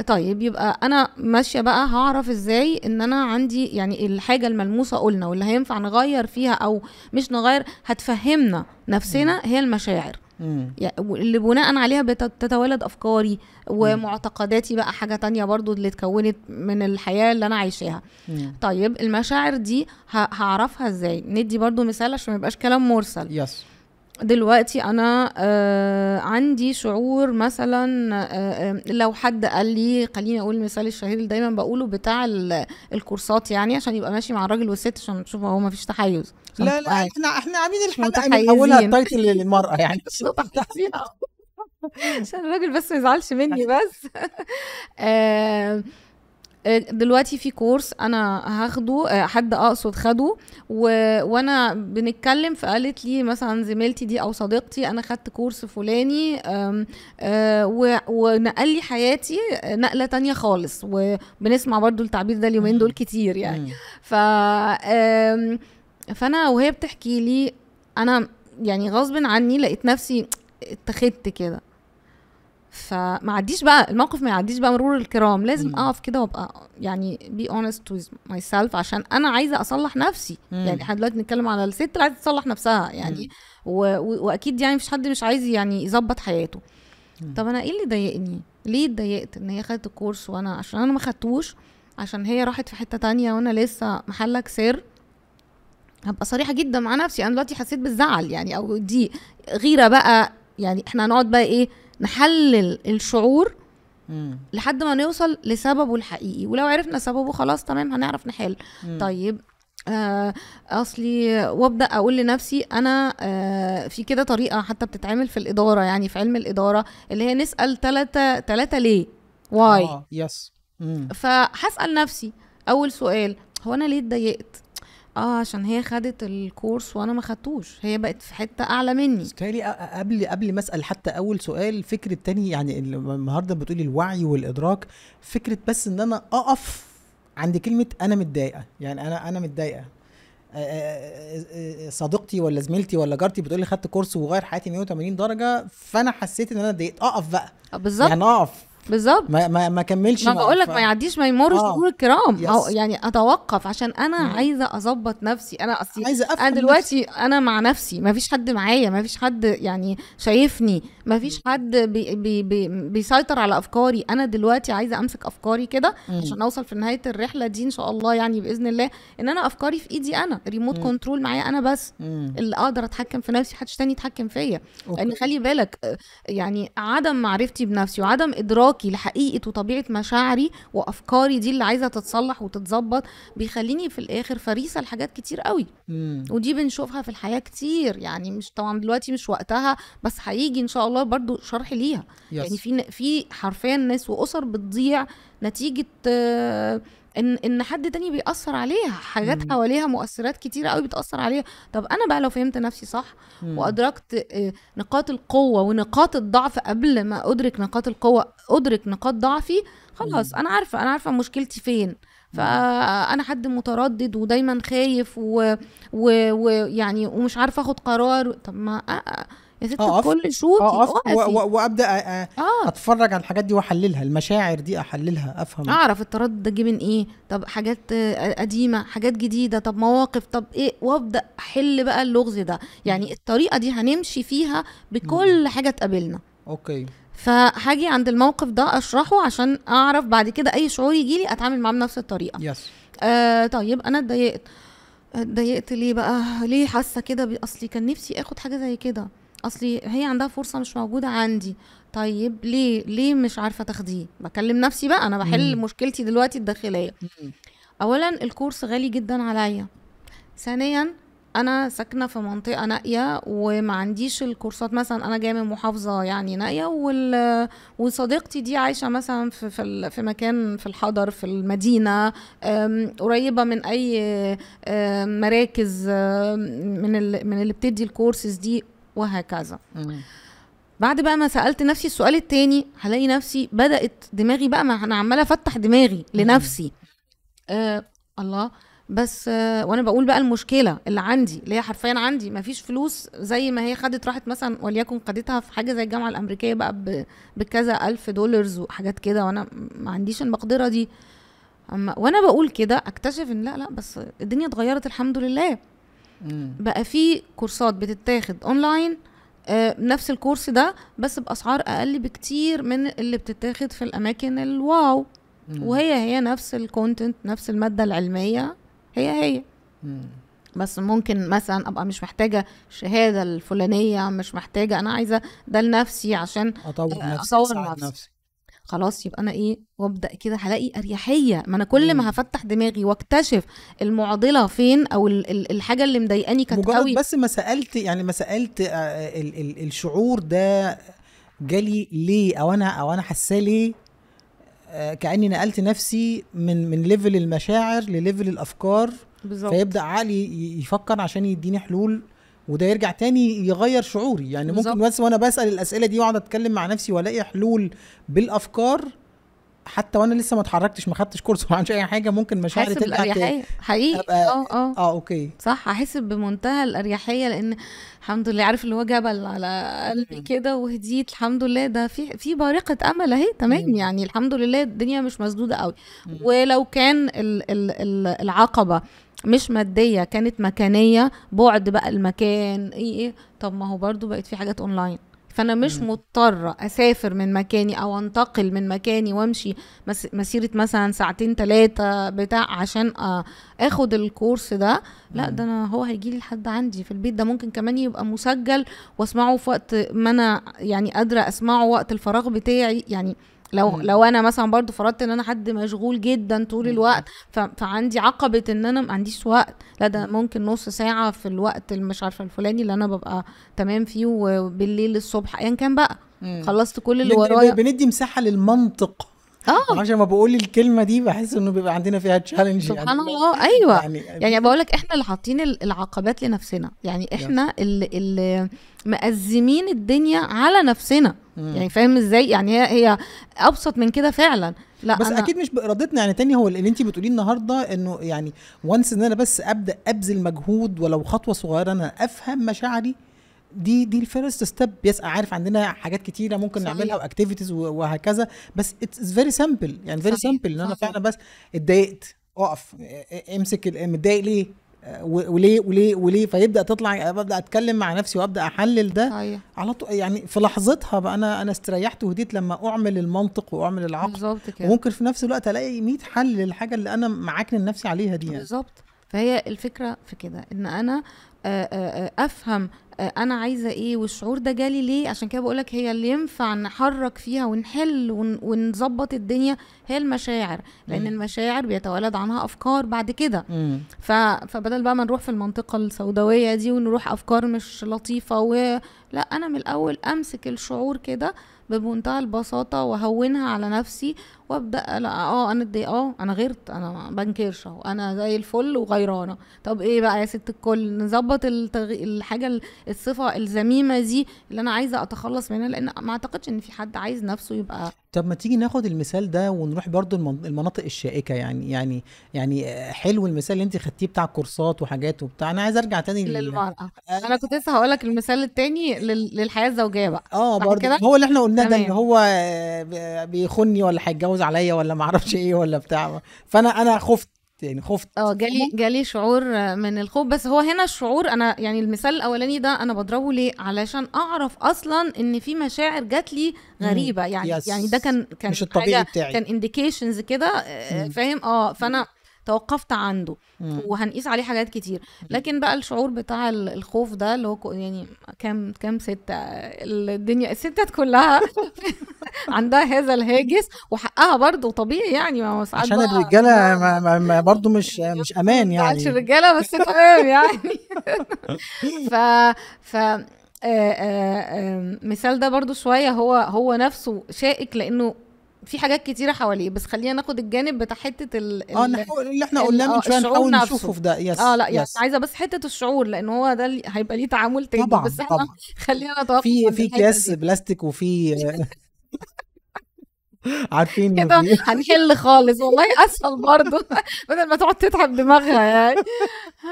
طيب يبقى أنا ماشية بقى هعرف إزاي إن أنا عندي يعني الحاجة الملموسة قلنا واللي هينفع نغير فيها أو مش نغير هتفهمنا نفسنا هي المشاعر. يعني اللي بناء عليها بتتولد أفكاري ومعتقداتي بقى حاجة تانية برضو اللي اتكونت من الحياة اللي أنا عايشاها. طيب المشاعر دي هعرفها إزاي؟ ندي برضو مثال عشان ما يبقاش كلام مرسل. yes. دلوقتي أنا آه عندي شعور مثلا آه آه، لو حد قال لي خليني أقول المثال الشهير اللي دايما بقوله بتاع ال- الكورسات يعني عشان يبقى ماشي مع الراجل والست عشان تشوف هو ما فيش تحيز لا لا عارف. إحنا إحنا عاملين الحلقة. من اولها ال title للمرأة يعني عشان الراجل بس ما يزعلش مني بس آه، آه، دلوقتي في كورس أنا هاخده آه، حد أقصد خده و... وأنا بنتكلم فقالت لي مثلا زميلتي دي أو صديقتي أنا خدت كورس فلاني آم، آه، و... ونقل لي حياتي نقلة تانية خالص وبنسمع برضو التعبير ده اليومين دول كتير يعني. ف آم، فأنا وهي بتحكي لي أنا يعني غصب عني لقيت نفسي اتخذت كده. فما عديش بقى الموقف ما يعديش بقى مرور الكرام. لازم مم. أقف كده وأبقى يعني بي honest with myself عشان أنا عايزة أصلح نفسي. مم. يعني إحنا دلوقتي بنتكلم على الست اللي عايزة تصلح نفسها يعني. و... و... وأكيد يعني مفيش حد مش عايز يعني يظبط حياته. مم. طب أنا إيه اللي ضايقني؟ ليه اتضايقت إن هي خدت الكورس وأنا عشان أنا ما خدتوش؟ عشان هي راحت في حتة تانية وأنا لسه محلك سر؟ هبقى صريحة جدا مع نفسي. أنا دلوقتي حسيت بالزعل يعني أو دي غيرة بقى. يعني إحنا هنقعد بقى إيه نحلل الشعور مم. لحد ما نوصل لسببه الحقيقي ولو عرفنا سببه خلاص تمام هنعرف نحل مم. طيب آه أصلي وابدأ أقول لنفسي أنا آه في كده طريقة حتى بتتعمل في الإدارة يعني في علم الإدارة اللي هي نسأل ثلاثة ثلاثة ليه واي آه يس. فهسأل نفسي أول سؤال هو أنا ليه اتضايقت آه عشان هي خدت الكورس وأنا ما خدتوش. هي بقت في حتة أعلى مني. أ- قبل قبل ما أسأل حتى أول سؤال فكرة تاني يعني ال- النهارده بتقولي الوعي والإدراك فكرة بس إن أنا أقف عند كلمة أنا متضايقة. يعني أنا أنا متضايقة. صديقتي ولا زميلتي ولا جارتي بتقولي خدت كورس وغير حياتي 180 درجة فأنا حسيت إن أنا اتضايقت. أقف بقى. آه، بالظبط. يعني أقف. بالظبط ما ما ما كملش ما. بقول لك ف- ما يعديش ما يمرش آه. مرور الكرام يس. أو يعني أتوقف عشان أنا مم. عايزة أظبط نفسي أنا اصلي عايزة أفهم أنا نفسي. دلوقتي أنا مع نفسي ما فيش حد معايا ما فيش حد يعني شايفني ما فيش حد بي بي بي بيسيطر على أفكاري أنا دلوقتي عايزة أمسك أفكاري كده. عشان أوصل في نهاية الرحلة دي إن شاء الله يعني بإذن الله إن أنا أفكاري في إيدي أنا ريموت مم. control معايا أنا بس مم. اللي أقدر أتحكم في نفسي محدش تاني يتحكم فيا. لأن خلي بالك آه، يعني عدم معرفتي بنفسي وعدم ادراكي لحقيقة وطبيعة مشاعري وأفكاري دي اللي عايزة تتصلح وتتظبط بيخليني في الآخر فريسة لحاجات كتير قوي مم. ودي بنشوفها في الحياة كتير يعني مش طبعا دلوقتي مش وقتها بس هيجي إن شاء الله برضو شرح ليها يس. يعني في في حرفيا ناس وأسر بتضيع نتيجة آه، إن إن حد تاني بيأثر عليها. حاجات مم. حواليها مؤثرات كتير قوي بتأثر عليها. طب أنا بقى لو فهمت نفسي صح مم. وأدركت آه، نقاط القوة ونقاط الضعف قبل ما أدرك نقاط القوة أدرك نقاط ضعفي خلاص أنا عارفة أنا عارفة مشكلتي فين. فانا حد متردد ودايما خايف ويعني و... و... يعني ومش عارفة أخد قرار. طب ما آه، آه، يا ست و- اقفي و- وأبدأ أ- آه أتفرج على الحاجات دي وأحللها المشاعر دي أحللها أفهم. أعرف التردد ده جه من إيه؟ طب حاجات آه، قديمة حاجات جديدة طب مواقف طب إيه؟ وأبدأ أحل بقى اللغز ده. يعني الطريقة دي هنمشي فيها بكل حاجة تقابلنا. okay. فهاجي عند الموقف ده أشرحه عشان أعرف بعد كده أي شعور يجي لي أتعامل معاه بنفس الطريقة. yes آه طيب أنا اتضايقت. اتضايقت ليه بقى؟ ليه حاسة كده؟ أصلي كان نفسي آخد حاجة زي كده. أصلي هي عندها فرصة مش موجودة عندي. طيب ليه؟ ليه مش عارفة تاخديه؟ بكلم نفسي بقى أنا بحل مم. مشكلتي دلوقتي الداخلية. مم. اولا ال course غالي جدا عليا. ثانيا أنا ساكنة في منطقة نائية وما عنديش الكورسات. مثلا أنا جاية من محافظة يعني نائية وال... وصديقتي دي عايشة مثلا في في, ال... في مكان في الحضر في المدينة أم، قريبة من أي أم، مراكز أم، من ال... من اللي بتدي الكورسز دي. وهكذا. مم. بعد بقى ما سألت نفسي السؤال التاني هلاقي نفسي بدأت دماغي بقى ما أنا عمالة أفتح دماغي لنفسي. آه الله. بس آه وأنا بقول بقى المشكلة اللي عندي اللي هي حرفيا عندي ما فيش فلوس زي ما هي خدت راحت مثلا وليكن خدتها في حاجة زي الجامعة الأمريكية بقى بكذا ألف dollars وحاجات كده وأنا ما عنديش المقدرة دي. أما وأنا بقول كده أكتشف إن لأ لأ بس الدنيا اتغيرت الحمد لله. مم. بقى في كورسات بتتاخد أونلاين آه، نفس ال course ده بس بأسعار أقل بكتير من اللي بتتاخد في الأماكن ال wow مم. وهي هي نفس ال content نفس المادة العلمية هي هي مم. بس ممكن مثلا أبقى مش محتاجة الشهاده الفلانية مش محتاجة أنا عايزة ده لنفسي عشان أطور آه، نفسي أساعد نفسي. نفسي خلاص يبقى أنا إيه وأبدأ كده هلاقي أريحية. ما أنا كل. ما هفتح دماغي واكتشف المعضلة فين أو ال- ال- الحاجة اللي مضايقاني كانت مجرد قوي. بس ما سألت يعني ما سألت آه، ال ال الشعور ده جالي ليه؟ أو أنا أو أنا حاساه ليه؟ آه، كأني نقلت نفسي من من level المشاعر لل level الأفكار. بالظبط. فيبدأ عقلي يفكر عشان يديني حلول وده يرجع تاني يغير شعوري يعني ممكن بالظبط. بس وأنا بسأل الأسئلة دي وأقعد أتكلم مع نفسي وألاقي حلول بالأفكار حتى وأنا لسه ما اتحركتش ما خدتش كورس وما عملتش أي حاجة ممكن مشاعري حاسس ترجع ت- بالاريحيه حقيقي أه أه آه أوكي صح هحس بمنتهى الأريحية لأن الحمد لله عارف اللي هو جبل على قلبي. كده وهديت الحمد لله ده في في بارقة أمل أهي تمام. يعني الحمد لله الدنيا مش مسدودة قوي. ولو كان ال ال ال العقبة مش مادية كانت مكانية بعد بقى المكان إيه إيه. طب ما هو برضو بقت في حاجات اونلاين فأنا مش مم. مضطرة أسافر من مكاني أو أنتقل من مكاني وأمشي مس- مسيرة مثلا ساعتين ثلاثة بتاع عشان آخد ال course ده. لا. ده أنا هو هيجي لي لحد عندي في البيت. ده ممكن كمان يبقى مسجل وأسمعه في وقت ما أنا يعني قادرة أسمعه وقت الفراغ بتاعي. يعني لو مم. لو أنا مثلا برضو فرضت إن أنا حد مشغول جدا طول. الوقت ف- فعندي عقبة إن أنا ما عنديش وقت لا ده ممكن نص ساعة في الوقت اللي مش عارفة الفلاني اللي أنا ببقى تمام فيه وبالليل الصبح ايا كان بقى مم. خلصت كل اللي ورايا بندي مساحة للمنطق آه. عشان ما بقول الكلمة دي بحس إنه بيبقى عندنا فيها تشالنج سبحان الله. أيوه. يعني, يعني بقول لك إحنا اللي حاطين ال- العقبات لنفسنا. يعني إحنا اللي, اللي مأزمين الدنيا على نفسنا. مم. يعني فاهم إزاي؟ يعني هي هي أبسط من كده فعلا. لا بس أنا أكيد مش بإرادتنا. يعني تاني هو اللي انت بتقوليه النهارده إنه يعني once إن أنا بس أبدأ أبذل مجهود ولو خطوة صغيرة أنا أفهم مشاعري دي دي ال first step yes عارف عندنا حاجات كتيرة ممكن صحيح. نعملها و activities وهكذا. بس it's very simple يعني very simple إن أنا. فعلا بس اتضايقت أقف أمسك متضايق ليه؟ وليه وليه وليه؟ فيبدأ تطلع ابدا أتكلم مع نفسي وأبدأ أحلل ده. صحيح. على طول يعني في لحظتها بقى أنا أنا استريحت وهديت لما أعمل المنطق وأعمل العقل بالظبط كده. وممكن في نفس الوقت ألاقي 100 حل للحاجة اللي أنا معاكن نفسي عليها دي يعني. بالظبط. فهي الفكرة في كده إن أنا أفهم أنا عايزة إيه؟ والشعور ده جالي ليه؟ عشان كده بقولك هي اللي ينفع نحرك فيها ونحل ون- ونظبط الدنيا. هي المشاعر لأن مم. المشاعر بيتولد عنها أفكار بعد كده. ف... فبدل بقى ما نروح في المنطقة السوداوية دي ونروح أفكار مش لطيفة و لا أنا من الأول أمسك الشعور كده بمنتهى البساطة وهونها على نفسي. وابدأ لا آه أنا اتضايق آه أنا غيرت أنا ما بنكرش أهو أنا زي الفل وغيرانة. طب إيه بقى يا ست الكل؟ نظبط التغ... الحاجة ال- الصفة الذميمه دي اللي أنا عايزة أتخلص منها لأن ما أعتقدش إن في حد عايز نفسه يبقى طب ما تيجي ناخد المثال ده ونروح برضو المن- المناطق الشائكة يعني يعني يعني آه، حلو المثال اللي انت خدتيه بتاع كورسات وحاجات وبتاع. أنا عايز أرجع تاني لل- للمرأة. أنا كنت لسه هقول لك المثال التاني لل... للحياة الزوجية بقى. آه برضه؟ هو اللي إحنا قلناه ده. اللي هو آه، ب- بيخوني ولا هيتجوز عليا ولا ما أعرفش إيه ولا بتاع. فانا أنا خفت يعني خفت. آه جالي جالي شعور من الخوف. بس هو هنا الشعور أنا يعني المثال الاولاني ده أنا بضربه ليه؟ علشان اعرف أصلا ان في مشاعر جات لي غريبة. يعني yes. يعني ده كان كان مش الطبيعي بتاعي. كان indications كده آه،. فاهم؟ آه فانا توقفت عنده مم. وهنقيس عليه حاجات كتير. لكن بقى الشعور بتاع ال- الخوف ده اللي هو يعني كام كام ست الدنيا الستات كلها عندها هذا الهاجس وحقها برضه طبيعي يعني. ما ساعات عشان الرجالة ما ما برضه مش مش أمان يعني. الرجالة بس تمام يعني. ف ف آه، آه، آه، مثال ده برضو شوية هو هو نفسه شائك لأنه في حاجات كتيرة حواليه بس خلينا ناخد الجانب بتاع حتة ال آه نحاول اللي إحنا قلناه آه، من شوية الشعور نحاول نفسه. نشوفه في ده. يس آه لا يعني يس. عايزة بس حتة الشعور لأن هو ده اللي هيبقى ليه تعامل تاني طبعا بس إحنا طبعا. خلينا نتوقف في في دي. بلاستيك وفي عارفين كده في- هنحل خالص والله أسهل برضه بدل ما تقعد تتعب دماغها يعني.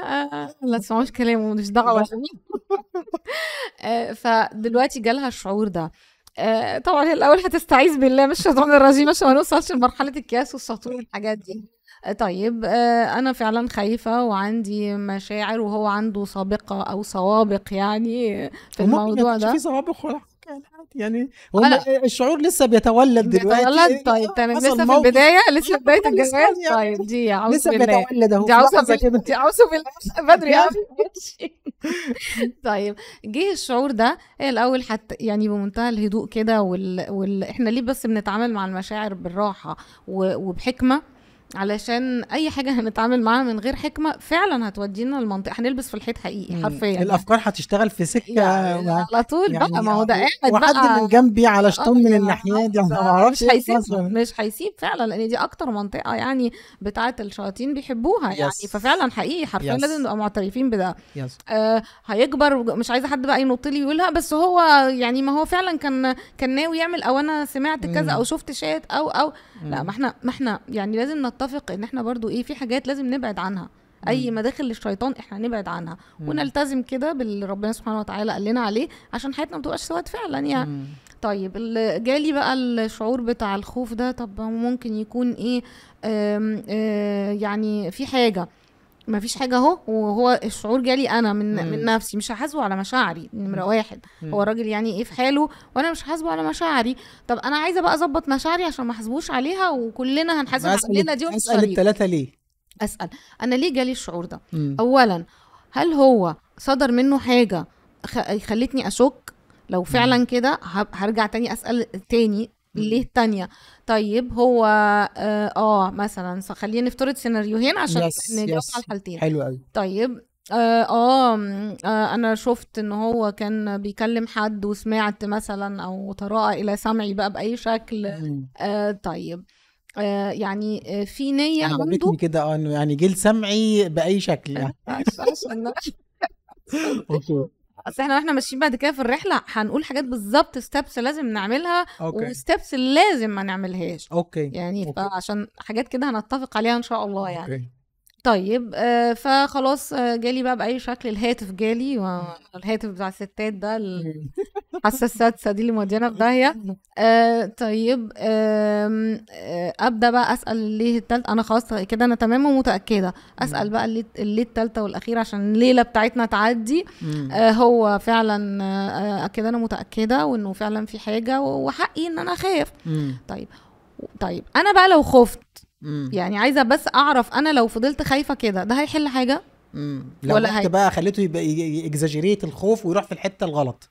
آه، لا تسمعوش كلامه مش دعوة. آه، فدلوقتي جالها الشعور ده. آه، طبعا هي الأول هتستعيذ بالله من الشيطان الرجيم عشان ما نوصلش لمرحلة الكاس والسطور والحاجات دي. آه، طيب آه، أنا فعلا خايفة وعندي مشاعر وهو عنده سابقة أو سوابق يعني في الموضوع ده في سوابق ولا يعني هو لا. الشعور لسه بيتولد دلوقتي بيتولد طيب تمام لسه في موقف. البداية لسه بداية الجواز يعني. طيب دي أعوذ لسه بيتولد أهو دي في عاوزه. كده دي عاوزه بدري. طيب جه الشعور ده هي الأول حتى يعني بمنتهى الهدوء كده وال... وال... إحنا ليه بس بنتعامل مع المشاعر بالراحة و... وبحكمة علشان أي حاجة هنتعامل معاها من غير حكمة فعلا هتودينا المنطقة هنلبس في الحيط حقيقي. حرفيا الأفكار هتشتغل في سكة يعني على طول يعني بقى ما هو ده قاعد وحد من جنبي على شطون من آه، الناحيات يعني ما مش أعرفش إيه هيسيب مثلا مش هيسيب فعلا لأن دي أكتر منطقة يعني بتاعه الشياطين بيحبوها يعني Yes. ففعلا حقيقي حرفيا Yes. لازم نبقى معترفين بده آه هيكبر مش عايزة حد بقى ينط لي يقول لا بس هو يعني ما هو فعلا كان كان ناوي يعمل أو أنا سمعت كذا. أو شفت شات أو أو لا. ما إحنا ما إحنا يعني لازم نتفق إن إحنا برضو إيه في حاجات لازم نبعد عنها أي. مداخل للشيطان إحنا نبعد عنها مم. ونلتزم كده باللي ربنا سبحانه وتعالى قال لنا عليه عشان حياتنا ما تبقاش سواد فعلا يعني مم. طيب ال- جالي بقى الشعور بتاع الخوف ده طب ممكن يكون إيه آم، آه، يعني في حاجة ما فيش حاجة اهو وهو الشعور جالي أنا من مم. من نفسي مش هحاسبه على مشاعري نمرة. واحد مم. هو الراجل يعني إيه في حاله وأنا مش حاسبه على مشاعري طب أنا عايزة بقى أظبط مشاعري عشان ما أحاسبوش عليها وكلنا هنحاسب علينا دي ومش أسأل. الثلاثه ليه أسأل أنا ليه جالي الشعور ده مم. اولا هل هو صدر منه حاجة خ- خلتني أشك لو فعلا كده هرجع تاني أسأل تاني ليه التانية؟ طيب هو آه, آه مثلا خلينا نفترض سيناريوهين عشان يس، نجاوب يس. على الحالتين. حلو قوي طيب آه, آه آه أنا شفت إن هو كان بيكلم حد وسمعت مثلا أو تراءى إلى سمعي بقى بأي شكل. آه طيب آه يعني آه في نية عنده؟ كده آه إنه يعني جيل سمعي بأي شكل. يعني عشان أصل إحنا وإحنا ماشيين بعد كده في الرحلة هنقول حاجات بالظبط steps لازم نعملها okay و steps لازم ما نعملهاش okay يعني okay. فعشان حاجات كده هنتفق عليها إن شاء الله يعني okay. طيب آه فخلاص آه جالي بقى بأي شكل الهاتف جالي والهاتف بتاع الستات ده الحاسه السادسة دي اللي موديانا في داهية. آه طيب آم، آه أبدأ بقى أسأل ليه التالتة؟ أنا خلاص كده أنا تمام ومتأكدة. أسأل بقى ليه التالتة والأخيرة عشان الليلة بتاعتنا تعدي. مم. آه هو فعلا آه آه، كده أنا متأكدة وإنه فعلا في حاجة وحقي إن أنا أخاف. مم. طيب طيب أنا بقى لو خفت مم. يعني عايزة بس أعرف أنا لو فضلت خايفة كده ده هيحل حاجة مم. لو ولا هي- بقى خليته يبقى اكزاجيريت الخوف ويروح في الحتة الغلط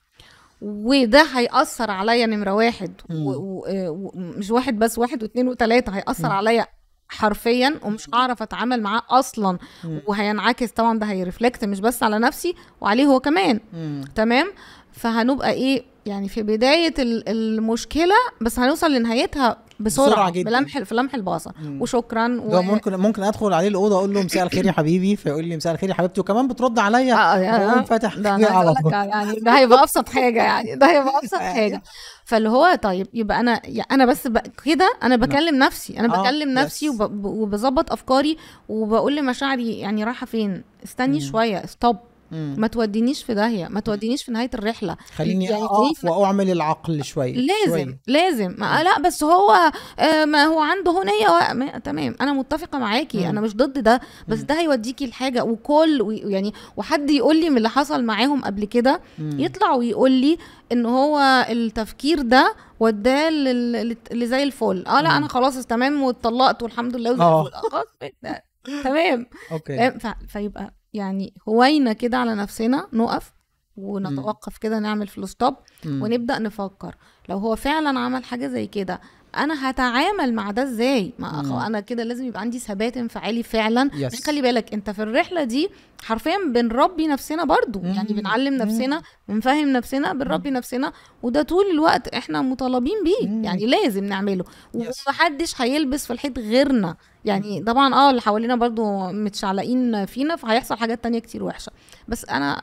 وده هيأثر عليا نمرة واحد. ومش واحد بس واحد واثنين وثلاثة هيأثر. عليا حرفيا ومش هعرف أتعامل معاه أصلا مم. وهينعكس طبعا ده هيرفلكت مش بس على نفسي وعليه هو كمان مم. تمام فهنبقى إيه يعني في بداية ال- المشكلة بس هنوصل لنهايتها بسرعة بسرعة جدا. بلمح في لمح مم. وشكرا ده و... ممكن ممكن أدخل عليه الأوضة أقول له مساء الخير يا حبيبي فيقول لي مساء الخير يا حبيبتي وكمان بترد عليا آه، آه، آه. فاتح ده على طول. يعني ده هيبقى أبسط حاجة يعني ده هيبقى أبسط حاجة فاللي هو طيب يبقى أنا أنا بس. كده أنا بكلم نفسي أنا آه، بكلم نفسي. وب... ب- وبظبط أفكاري وبقول لمشاعري يعني رايحة فين استني مم. شوية ستوب مم. ما تودينيش في داهية ما تودينيش في نهاية الرحلة خليني يعني أقف وأعمل العقل شوية لازم شوية. لازم ما لا بس هو آه، ما هو عنده هنية و... ما... تمام أنا متفقة معاكي مم. أنا مش ضد ده بس مم. ده هيوديكي لحاجة وكل و... يعني وحد يقول لي من اللي حصل معاهم قبل كده. يطلع ويقول لي إن هو التفكير ده وداه لل- لل- اللي زي الفل آه لا مم. أنا خلاص تمام واتطلقت والحمد لله آه. آه، خلاص ده- تمام أوكي؟ ف... فيبقى يعني هوينا كده على نفسنا نقف ونتوقف كده نعمل فلوس ستوب. ونبدأ نفكر لو هو فعلا عمل حاجة زي كده أنا هتعامل مع ده إزاي ما مم. أخ... أنا كده لازم يبقى عندي ثبات انفعالي فعلا Yes. يعني خلي بالك أنت في الرحلة دي حرفيا بنربي نفسنا برضو مم. يعني بنعلم. نفسنا بنفهم نفسنا بنربي نفسنا وده طول الوقت إحنا مطالبين بيه مم. يعني لازم نعمله. ومحدش هيلبس في الحيط غيرنا يعني طبعا آه اللي حوالينا برضو متشعلقين فينا فهيحصل حاجات تانية كتير وحشة بس أنا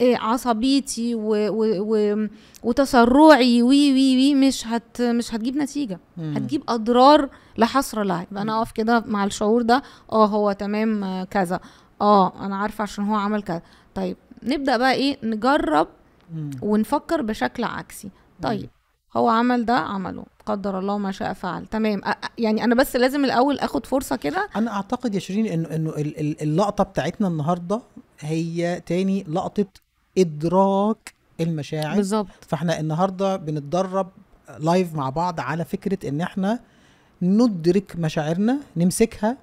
عصبيتي و و و وتسرعي وي وي وي مش هت مش هتجيب نتيجة. مم. هتجيب أضرار لا حصر لها. يبقى أنا أقف كده مع الشعور ده آه هو تمام كذا. آه أنا عارفة عشان هو عمل كذا. طيب نبدأ بقى إيه؟ نجرب مم. ونفكر بشكل عكسي. طيب هو عمل ده عمله. قدر الله ما شاء فعل. تمام. يعني أنا بس لازم الأول آخد فرصة كده. أنا أعتقد يا شيرين إنه إنه ال- ال- اللقطة بتاعتنا النهارده هي تاني لقطة إدراك المشاعر. بالظبط. فاحنا النهارده بنتدرب live مع بعض على فكرة إن إحنا ندرك مشاعرنا نمسكها.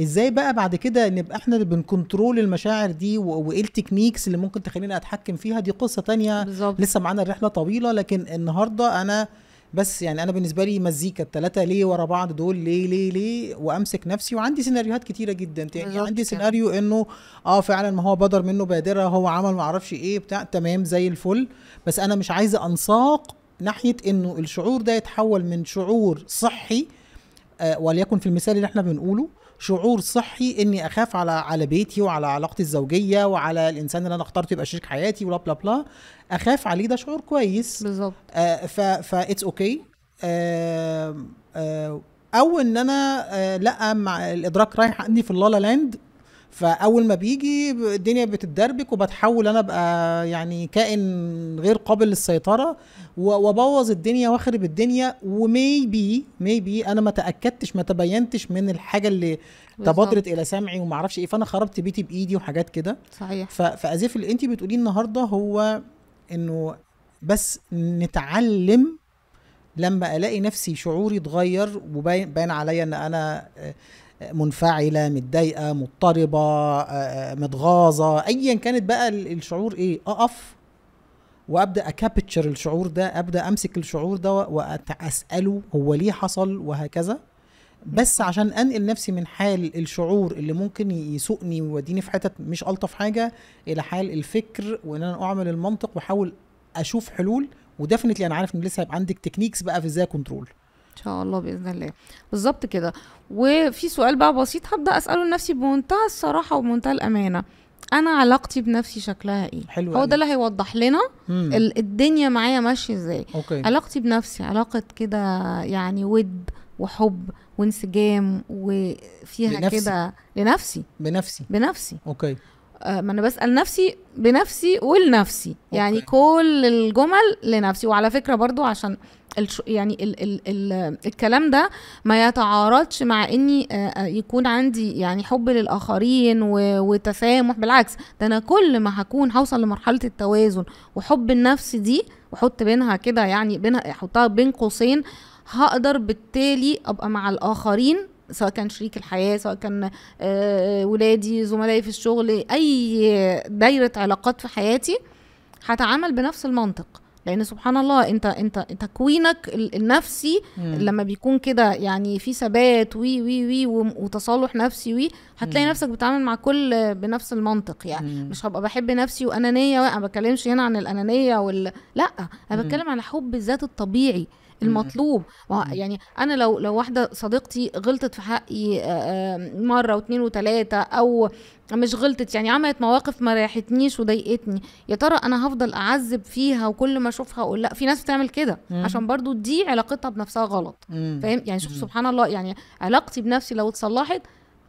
إزاي بقى بعد كده نبقى إحنا اللي بن control المشاعر دي وإيه ال techniques اللي ممكن تخلينا أتحكم فيها؟ دي قصة تانية. بالظبط. لسه معانا الرحلة طويلة لكن النهارده أنا بس يعني أنا بالنسبة لي مزيكا الثلاثه ليه ورا بعض دول ليه ليه ليه؟ وأمسك نفسي وعندي سيناريوهات كتيرة جدا. يعني عندي. سيناريو إنه آه فعلا ما هو بدر منه بادرة هو عمل ما أعرفش إيه بتاع تمام زي الفل. بس أنا مش عايزة أنساق ناحية إنه الشعور ده يتحول من شعور صحي آه وليكن في المثال اللي إحنا بنقوله شعور صحي إني أخاف على على بيتي وعلى علاقتي الزوجية وعلى الإنسان اللي أنا اخترته يبقى شريك حياتي ولا blah blah أخاف عليه ده شعور كويس. بالظبط. آه ف it's okay أو إن أنا آه لأ مع الإدراك رايح عندي في ال la la land فأول ما بيجي الدنيا بتتدربك وبتحول أنا أبقى يعني كائن غير قابل للسيطرة وأبوظ الدنيا وأخرب الدنيا وميبي ميبي أنا ما تأكدتش ما تبينتش من الحاجة اللي. تبادرت إلى سمعي وما أعرفش إيه. فأنا خربت بيتي بإيدي وحاجات كده. صحيح. فازيف اللي انت بتقوليه النهارده هو إنه بس نتعلم لما ألاقي نفسي شعوري اتغير وباين باين عليا إن أنا منفعلة متضايقة مضطربة آه، آه، متغاظة. ايا كانت بقى ال- الشعور إيه؟ أقف وأبدأ أ capture الشعور ده أبدأ أمسك الشعور ده واساله هو ليه حصل وهكذا. بس عشان أنقل نفسي من حال الشعور اللي ممكن يسوقني ويوديني في حتت مش ألطف حاجة إلى حال الفكر وإن أنا أعمل المنطق وأحاول أشوف حلول. و definitely أنا عارف إن لسه هيبقى عندك techniques بقى في إزاي control إن شاء الله بإذن الله. بالظبط كده. وفي سؤال بقى بسيط هبدأ أسأله لنفسي بمنتهى الصراحة وبمنتهى الأمانة. أنا علاقتي بنفسي شكلها إيه؟ حلو هو. ده اللي هيوضح لنا مم. ال- الدنيا معايا ماشية إزاي. علاقتي بنفسي علاقة كده يعني ود وحب وانسجام وفيها. كده لنفسي. بنفسي. بنفسي. okay. ما أنا بسأل نفسي بنفسي ولنفسي. يعني أوكي. كل الجمل لنفسي. وعلى فكرة برضو عشان الش... يعني ال... ال... ال... الكلام ده ما يتعارضش مع إني آه، آه، يكون عندي يعني حب للآخرين و... وتسامح. بالعكس ده أنا كل ما هكون هوصل لمرحلة التوازن وحب النفس دي وحط بينها كده يعني بينها أحطها بين قوسين هقدر بالتالي أبقى مع الآخرين سواء كان شريك الحياة سواء كان آه، ولادي زملائي في الشغل أي دايرة علاقات في حياتي هتعامل بنفس المنطق لأن سبحان الله أنت أنت تكوينك ال- النفسي مم. لما بيكون كده يعني في ثبات وي وي وي وتصالح نفسي وي هتلاقي مم. نفسك بتتعامل مع كل بنفس المنطق يعني مم. مش هبقى بحب نفسي وأنانية أنا ما بتكلمش هنا عن الأنانية وال لأ أنا. بتكلم على حب الذات الطبيعي المطلوب ما هو مم. يعني أنا لو لو واحدة صديقتي غلطت في حقي مرة واثنين وثلاثه أو مش غلطت يعني عملت مواقف ما ريحتنيش وضايقتني يا ترى أنا هفضل أعذب فيها وكل ما أشوفها أقول لأ في ناس بتعمل كده مم. عشان برضو دي علاقتها بنفسها غلط. فاهم يعني شوف. سبحان الله يعني علاقتي بنفسي لو اتصلحت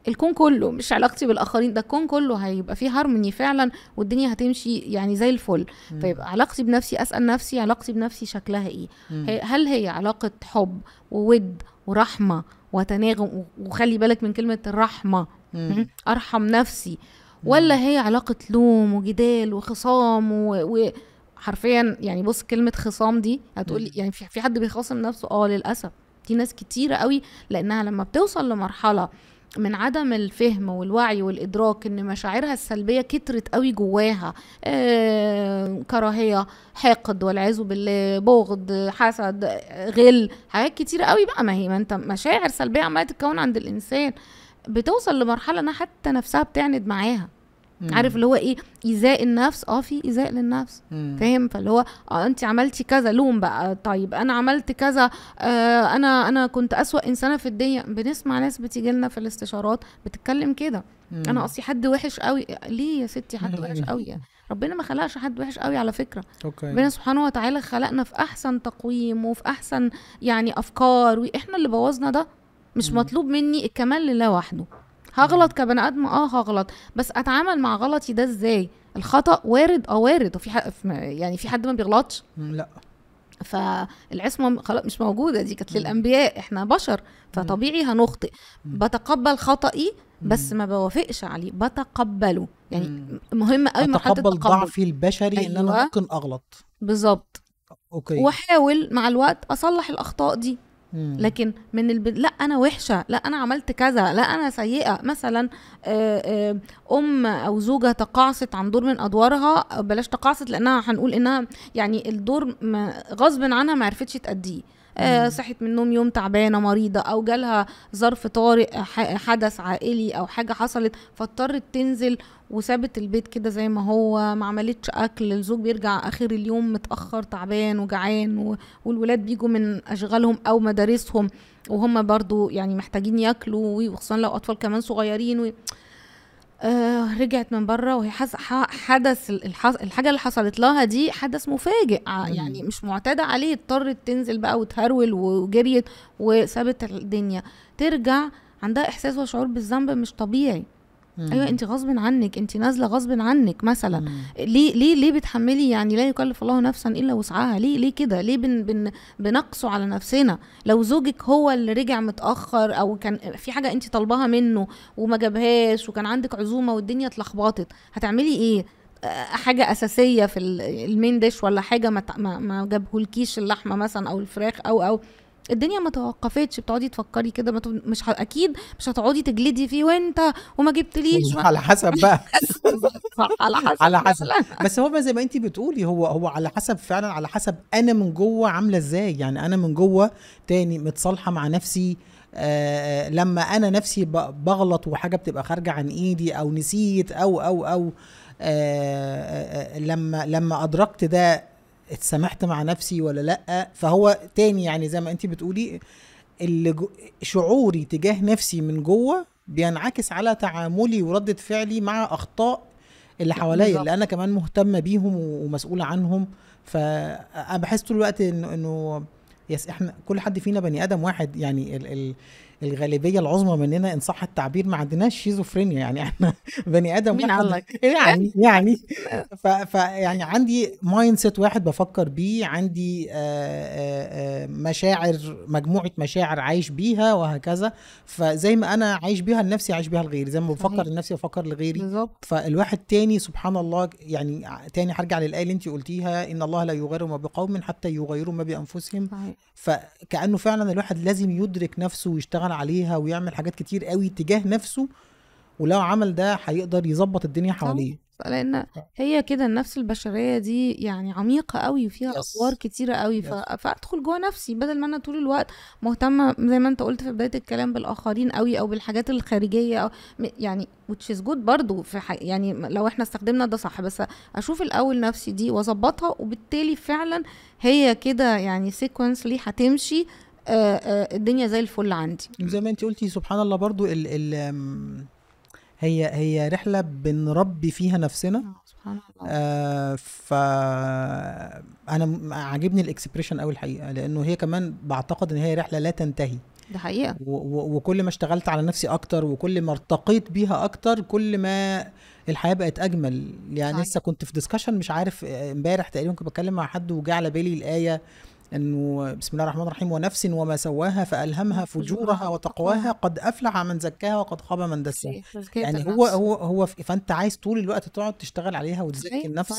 الكون كله مش علاقتي بالآخرين ده الكون كله هيبقى فيه هارموني فعلا والدنيا هتمشي يعني زي الفل. مم. فيبقى علاقتي بنفسي أسأل نفسي علاقتي بنفسي شكلها إيه؟ مم. هل هي علاقة حب وود ورحمة وتناغم؟ وخلي بالك من كلمة الرحمة. مم. أرحم نفسي. ولا هي علاقة لوم وجدال وخصام و... و... حرفيا يعني بص كلمة خصام دي هتقولي. يعني في حد بيخاصم نفسه؟ آه للأسف. في ناس كتيرة قوي لأنها لما بتوصل لمرحلة من عدم الفهم والوعي والإدراك إن مشاعرها السلبية كترت قوي جواها. آه كراهية حقد والعياذ بالله بغض حسد غل حاجات كتيره قوي بقى. ما هي ما أنت مشاعر سلبية عمالة تتكون عند الإنسان بتوصل لمرحلة إنها حتى نفسها بتعند معاها. مم. عارف اللي هو إيه؟ إيذاء النفس. آه في إيذاء للنفس. فاهم؟ فاللي هو آه انت عملتي كذا. لوم بقى. طيب أنا عملت كذا. آه أنا أنا كنت أسوأ إنسانة في الدنيا. بنسمع ناس بتيجي لنا في الاستشارات بتتكلم كده. أنا أصلي حد وحش قوي ليه يا ستي حد وحش قوي يعني؟ ربنا ما خلقش حد وحش قوي على فكرة. أوكي. ربنا سبحانه وتعالى خلقنا في أحسن تقويم وفي أحسن يعني أفكار. وإحنا اللي بوظنا ده مش مم. مطلوب مني الكمال لله وحده. هغلط كبني آدم؟ آه هغلط. بس أتعامل مع غلطي ده إزاي؟ الخطأ وارد؟ آه وارد. وفي حق يعني في حد ما بيغلطش. لا. فالعصمة خلاص مش موجودة دي كانت. للأنبياء. إحنا بشر. فطبيعي هنخطئ. بتقبل خطئي بس. ما بوافقش عليه. بتقبله. يعني. مهم قوي مرحلة التقبل. ضعفي البشري إن أنا أيوة. ممكن أغلط. بالظبط. أوكي. وأحاول مع الوقت أصلح الأخطاء دي. لكن من الب... لا أنا وحشة لا أنا عملت كذا لا أنا سيئة. مثلا آه، آه، أم أو زوجة تقاعست عن دور من أدوارها بلاش تقاعست لأنها هنقول إنها يعني الدور غصب عنها ما عرفتش تأديه. آه، مم. صحت من النوم يوم تعبانة مريضة أو جالها ظرف طارئ حدث عائلي أو حاجة حصلت فاضطرت تنزل وسابت البيت كده زي ما هو ما عملتش أكل الزوج بيرجع آخر اليوم متأخر تعبان وجعان و... والولاد بيجوا من أشغالهم أو مدارسهم وهم برضو يعني محتاجين ياكلوا وخصوصا لو أطفال كمان صغيرين و... آه رجعت من بره وهي حس... ح- حدث. الحاجة اللي حصلت لها دي حدث مفاجئ. يعني مش معتادة عليه اضطرت تنزل بقى وتهرول وجريت وسابت الدنيا ترجع عندها إحساس وشعور بالذنب مش طبيعي مم. أيوه انت غصب عنك انت نازلة غصب عنك مثلا. مم. ليه ليه ليه بتحملي يعني لا يكلف الله نفسا إلا وسعها؟ ليه ليه كده؟ ليه بن بن بنقسو على نفسنا؟ لو زوجك هو اللي رجع متأخر أو كان في حاجة انت طالباها منه وما جابهاش وكان عندك عزومة والدنيا اتلخبطت هتعملي إيه؟ حاجة أساسية في ال- المين ديش ولا حاجة ما, ما جابهولكيش اللحمة مثلا أو الفراخ أو أو الدنيا ما توقفتش بتقعدي تفكري كده ما ت- مش ه- أكيد مش هتقعدي تجلدي فيه وأنت وما جبتليش على حسب بقى. صح على حسب على حسب. بس هو زي ما انت بتقولي هو هو على حسب فعلا على حسب أنا من جوه عاملة إزاي. يعني أنا من جوه تاني متصالحة مع نفسي آه لما أنا نفسي بغلط وحاجة بتبقى خارجة عن إيدي أو نسيت أو أو أو آه آه لما لما أدركت ده اتسامحت مع نفسي ولا لأ. فهو تاني يعني زي ما انت بتقولي اللي شعوري تجاه نفسي من جوه بينعكس على تعاملي وردة فعلي مع أخطاء اللي حواليا. اللي أنا كمان مهتمه بيهم ومسؤوله عنهم. فانا بحس طول الوقت انه إنه yes إحنا كل حد فينا بني آدم واحد. يعني ال ال الغالبية العظمى مننا إن صح التعبير ما عندناش شيزوفرينيا يعني إحنا بني آدم مين قال لك؟ يعني يعني ف, ف يعني عندي mindset واحد بفكر بيه عندي آه، آه، آه، مشاعر مجموعة مشاعر عايش بيها وهكذا. فزي ما أنا عايش بيها لنفسي عايش بيها لغيري. زي ما بفكر. لنفسي بفكر لغيري. بالظبط. فالواحد تاني سبحان الله يعني تاني هرجع للآية اللي أنت قلتيها إن الله لا يغير ما بقوم حتى يغيروا ما بأنفسهم. صحيح. فكأنه فعلا الواحد لازم يدرك نفسه ويشتغل عليها ويعمل حاجات كتير قوي تجاه نفسه ولو عمل ده هيقدر يظبط الدنيا حواليه لأن هي كده النفس البشرية دي يعني عميقة قوي وفيها Yes. أدوار كتيرة قوي ف... فادخل جوه نفسي بدل ما أنا طول الوقت مهتمة زي ما أنت قلت في بداية الكلام بالآخرين قوي أو بالحاجات الخارجية أو يعني which is good برضو في. يعني لو إحنا استخدمنا ده صح بس أشوف الأول نفسي دي وأظبطها وبالتالي فعلا هي كده يعني consequently هتمشي آه، آه، الدنيا زي الفل عندي. زي ما انت قلتي سبحان الله برضو ال ال هي هي رحلة بنربي فيها نفسنا. سبحان الله. آه ف أنا عاجبني ال expression قوي الحقيقة لأنه هي كمان بعتقد إن هي رحلة لا تنتهي. ده حقيقة. وكل ما اشتغلت على نفسي أكتر وكل ما ارتقيت بيها أكتر كل ما الحياة بقت أجمل. يعني صحيح. لسه كنت في discussion مش عارف آه، امبارح تقريبا كنت بتكلم مع حد وجا على بالي الآية انه بسم الله الرحمن الرحيم ونفس وما سواها فألهمها فجورها وتقواها قد أفلح من زكاها وقد خاب من دساها. يعني. هو هو هو ف- فأنت عايز طول الوقت تقعد تشتغل عليها وتزكي النفس.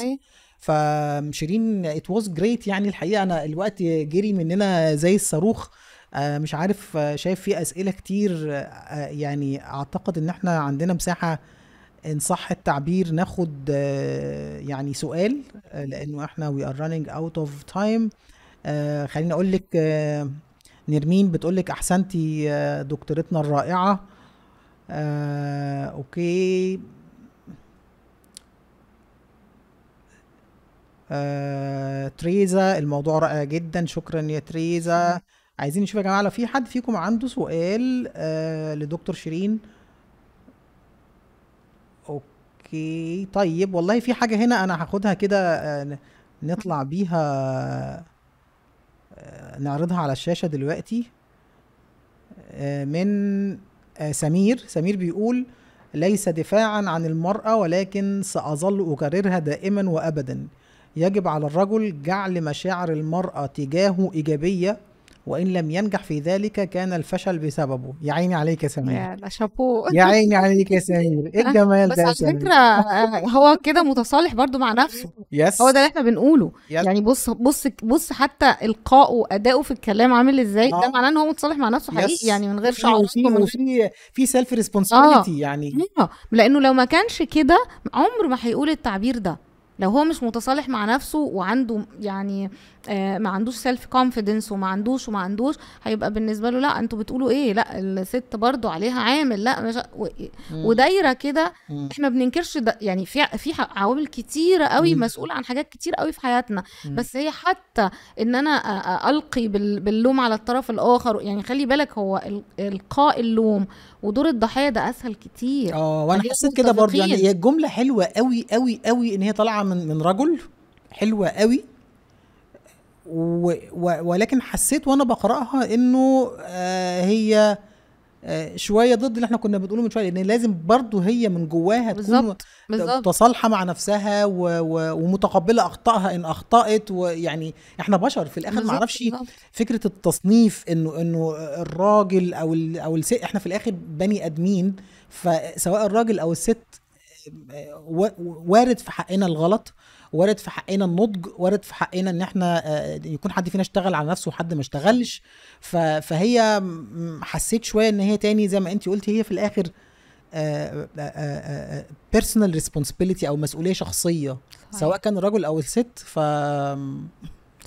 فشيرين it was great يعني الحقيقة. أنا الوقت جري مننا زي الصاروخ. آه، مش عارف آه، شايف في أسئلة كتير. آه، يعني أعتقد إن إحنا عندنا مساحة إن صح التعبير ناخد يعني سؤال لأنه إحنا we are running out of time خليني أقول لك آه، نرمين بتقول لك أحسنتي آه، دكتورتنا الرائعة. آه، okay. آه، تريزا الموضوع رائع جدا. شكرا يا تريزا. عايزين نشوف يا جماعة لو في حد فيكم عنده سؤال آه لدكتور شيرين. أوكي. طيب والله في حاجة هنا أنا هاخدها كده آه نطلع بيها. آه نعرضها على الشاشة دلوقتي. آه من آه سمير. سمير بيقول ليس دفاعا عن المرأة ولكن سأظل أكررها دائما وأبدا. يجب على الرجل جعل مشاعر المرأة تجاهه إيجابية. وإن لم ينجح في ذلك كان الفشل بسببه. يا عيني عليك يا سمير. يا شابو. يا عيني عليك يا سمير. إيه الجمال بس ده يا على فكرة آه، هو كده متصالح برضو مع نفسه. yes هو ده اللي إحنا بنقوله. yes. يعني بص بص بص حتى إلقائه وأدائه في الكلام عامل إزاي آه. ده معناه إن هو متصالح مع نفسه حقيقي yes. يعني من غير في شعور وفي وفي في self responsibility يعني. آه. لأنه لو ما كانش كده عمر ما هيقول التعبير ده. لو هو مش متصالح مع نفسه وعنده يعني آه ما عندوش self confidence وما عندوش وما عندوش هيبقى بالنسبة له لا أنتوا بتقولوا إيه لا الست برضو عليها عامل لا مش و... ودايرة كده. إحنا بننكرش ده يعني في في عوامل كتيرة قوي. مسؤولة عن حاجات كتير قوي في حياتنا. بس هي حتى إن أنا ألقي بال- باللوم على الطرف الآخر يعني خلي بالك هو ال- إلقاء اللوم ودور الضحية ده أسهل كتير آه وأنا حسيت كده برضه يعني. هي الجمله حلوة قوي قوي قوي إن هي طالعة من من رجل حلوة قوي و ولكن حسيت وأنا بقرأها إنه آه هي آه، شوية ضد اللي إحنا كنا بنقوله من شوية لأن لازم برضو هي من جواها تكون متصالحه مع نفسها و... و... ومتقبلة أخطائها إن أخطأت ويعني إحنا بشر في الآخر ما أعرفش. فكرة التصنيف إنه إنه الراجل أو ال... أو الست إحنا في الآخر بني آدمين فسواء الراجل أو الست آه، وارد في حقنا الغلط وارد في حقنا النضج وارد في حقنا إن إحنا آه، يكون حد فينا اشتغل على نفسه وحد ما اشتغلش. فهي حسيت شوية إن هي تاني زي ما انت قلتي هي في الآخر personal responsibility أو مسؤولية شخصية صحيح. سواء كان الرجل أو الست ف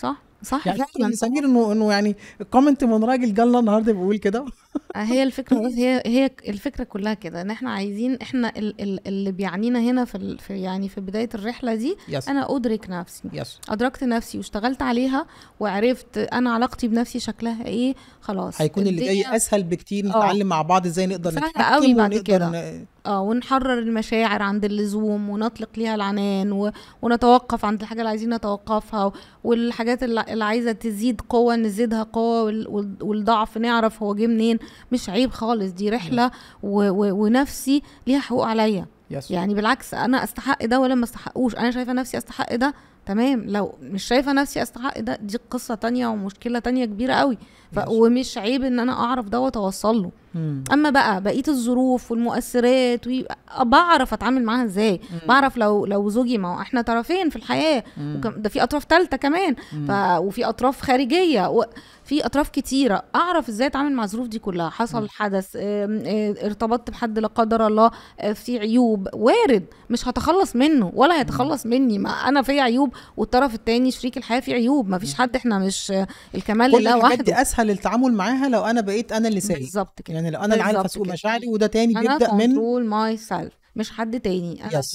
صح صح. يعني فعلا. لسمير إنه إنه يعني comment من راجل جالنا النهارده بيقول كده. هي الفكرة بس هي هي الفكرة كلها كده إن إحنا عايزين إحنا ال- ال- اللي بيعنينا هنا في, في يعني في بداية الرحلة دي yes أنا أدرك نفسي yes أدركت نفسي واشتغلت عليها وعرفت أنا علاقتي بنفسي شكلها إيه خلاص هيكون اللي جاي أسهل بكتير آه. نتعلم مع بعض إزاي نقدر نتحكم قوي بعد كده. ن- آه ونحرر المشاعر عند اللزوم ونطلق ليها العنان و... ونتوقف عند الحاجة اللي عايزين نتوقفها و... والحاجات اللي اللي عايزة تزيد قوة نزيدها قوة. وال- والضعف نعرف هو جه منين مش عيب خالص دي رحلة و... و... ونفسي ليها حقوق عليا. يس. يعني بالعكس أنا أستحق ده ولا ما أستحقوش؟ أنا شايفة نفسي أستحق ده تمام لو مش شايفة نفسي أستحق ده دي قصة تانية ومشكلة تانية كبيرة قوي. ف... ومش عيب إن أنا أعرف ده وأتوصل له. مم. أما بقى بقية الظروف والمؤثرات وي- بعرف أتعامل معاها إزاي؟ مم. بعرف لو لو زوجي ما هو إحنا طرفين في الحياة. مم. وكم- ده في أطراف ثالثه كمان. مم. ف... وفي أطراف خارجية. وفي أطراف كتيرة. أعرف إزاي أتعامل مع الظروف دي كلها. حصل مم. حدث آه، ارتبطت بحد لا قدر الله آه، في عيوب. وارد. مش هتخلص منه ولا هيتخلص مني. ما أنا في عيوب. والطرف التاني شريك الحياة فيه عيوب. ما فيش حد إحنا مش الكمال لله الحاجات دي أسهل التعامل معاها لو أنا بقيت أنا اللي سايق بالظبط كده. يعني لو أنا اللي عارف أسوق. مشاعري وده تاني بيبدأ من كنترول myself مش حد تاني. أنا Yes.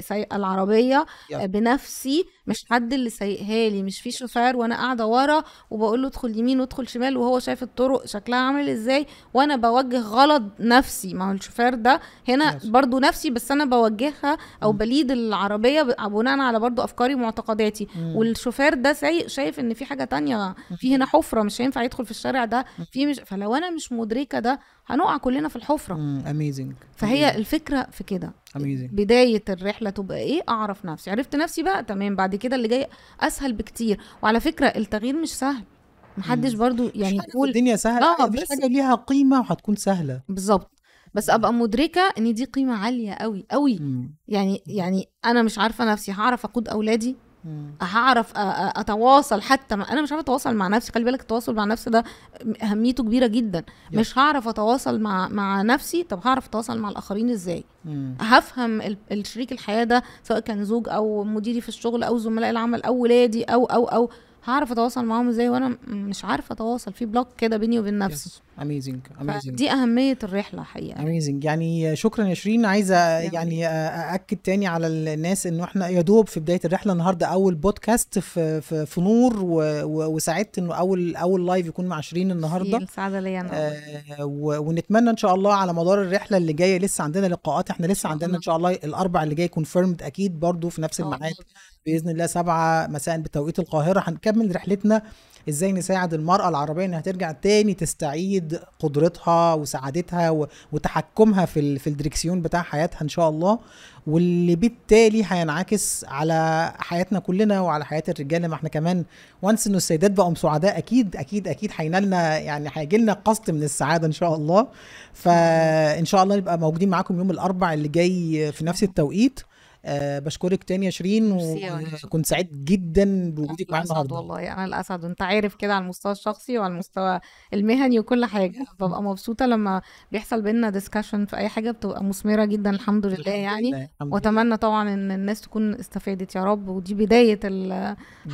سايقة العربية Yes. بنفسي مش حد اللي سايقها لي مش في شوفير وأنا قاعدة ورا وبقول له ادخل يمين وادخل شمال وهو شايف الطرق شكلها عامل إزاي وأنا بوجه غلط نفسي. ما هو الشوفير ده هنا. برضو نفسي بس أنا بوجهها أو. ب lead العربية بناء على برضو أفكاري ومعتقداتي. والشوفير ده سايق شايف إن في حاجة تانية في هنا حفرة مش هينفع يدخل في الشارع ده في مش فلو أنا مش مدركة ده هنقع كلنا في الحفرة. Amazing فهي الفكرة في كده. Amazing بداية الرحلة تبقى إيه؟ أعرف نفسي. عرفت نفسي بقى تمام. بعد كده اللي جاي أسهل بكتير. وعلى فكرة التغيير مش سهل. محدش. برضو يعني يقول الدنيا سهله آه، مفيش حاجة ليها قيمة وهتكون سهلة. بالظبط. بس أبقى مدركة إن دي قيمة عالية قوي قوي مم. يعني يعني أنا مش عارفة نفسي هعرف أقود أولادي. هعرف أتواصل حتى ما أنا مش عارفة أتواصل مع نفسي خلي بالك التواصل مع نفسي ده أهميته كبيرة جدا Yes. مش هعرف أتواصل مع مع نفسي طب هعرف أتواصل مع الآخرين إزاي مم. هفهم ال- الشريك الحياة ده سواء كان زوج أو مديري في الشغل أو زملاء العمل أو ولادي أو أو أو هعرف اتواصل معاهم إزاي وأنا مش عارفة اتواصل في block كده بيني وبين نفسي. Amazing amazing دي أهمية الرحلة حقيقة. Amazing يعني شكرا يا شيرين. عايزة يعني أأكد تاني على الناس إنه إحنا يا دوب في بداية الرحلة النهارده أول بودكاست في في, في نور و- و- وسعدت إنه أول أول live يكون مع شيرين النهارده. السعاده ليا أنا. آه ونتمنى إن شاء الله على مدار الرحلة اللي جاية لسه عندنا لقاءات. إحنا لسه عندنا. إن شاء الله الأربع اللي جاي confirmed أكيد برضو في نفس الميعاد. بإذن الله سبعة مساء بتوقيت القاهرة. هنكمل رحلتنا. إزاي نساعد المرأة العربية إنها ترجع تاني تستعيد قدرتها وسعادتها وتحكمها في في الدريكسيون بتاع حياتها إن شاء الله. واللي بالتالي هينعكس على حياتنا كلنا وعلى حياة الرجاله ما إحنا كمان once إنه السيدات بقوا سعداء أكيد أكيد أكيد هينالنا يعني هيجي لنا قسط من السعادة إن شاء الله. فإن شاء الله نبقى موجودين معاكم يوم الأربع اللي جاي في نفس التوقيت. أه بشكرك تاني يا شيرين. وكنت سعيد جدا بوجودك معانا النهارده والله أنا الاسعد وانت عارف كده على المستوى الشخصي وعلى المستوى المهني وكل حاجة ببقى مبسوطة لما بيحصل بينا discussion في أي حاجة بتبقى مثمرة جدا الحمد لله الحمد يعني لله، الحمد لله. وأتمنى طبعا إن الناس تكون استفادت يا رب ودي بداية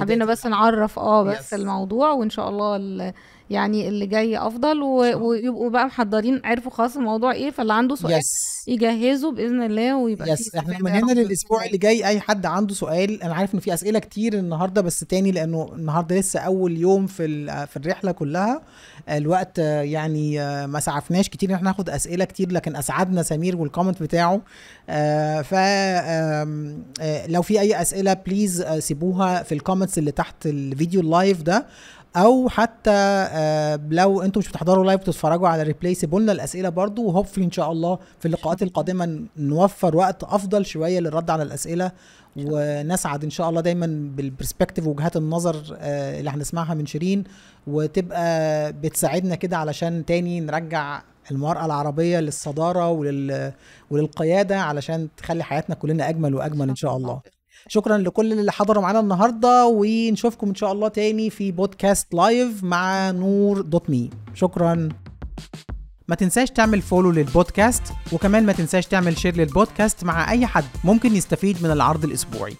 حبينا بس نعرف آه بس Yes. الموضوع وإن شاء الله ال- يعني اللي جاي أفضل و-. ويبقوا بقى محضرين عرفوا خلاص الموضوع إيه فاللي عنده سؤال yes يجهزه بإذن الله ويبقى yes إحنا من هنا للأسبوع اللي جاي أي حد عنده سؤال أنا عارف إن في أسئلة كتير النهارده بس تاني لأنه النهارده لسه أول يوم في ال- في الرحلة كلها. الوقت آه، يعني آه، ما سعفناش كتير إن إحنا ناخد أسئلة كتير لكن أسعدنا سمير وال comment بتاعه. ف آم، آه، لو في أي أسئلة please سيبوها في ال comments اللي تحت الفيديو ال live ده. أو حتى آه، لو أنتم مش بتحضروا live بتتفرجوا على replay سيبوا لنا الاسئله برضو و hopefully إن شاء الله في اللقاءات القادمة نوفر وقت أفضل شوية للرد على الأسئلة ونسعد إن شاء الله دايما بال perspective وجهات النظر آه، اللي هنسمعها من شيرين وتبقى بتساعدنا كده علشان تاني نرجع المرأة العربية للصدارة ولل... وللقيادة علشان تخلي حياتنا كلنا أجمل وأجمل إن شاء الله. شكرا لكل اللي حضروا معانا النهاردة ونشوفكم إن شاء الله تاني في بودكاست live مع نور dot me شكرا. ما تنساش تعمل follow للبودكاست وكمان ما تنساش تعمل share للبودكاست مع أي حد ممكن يستفيد من العرض الأسبوعي.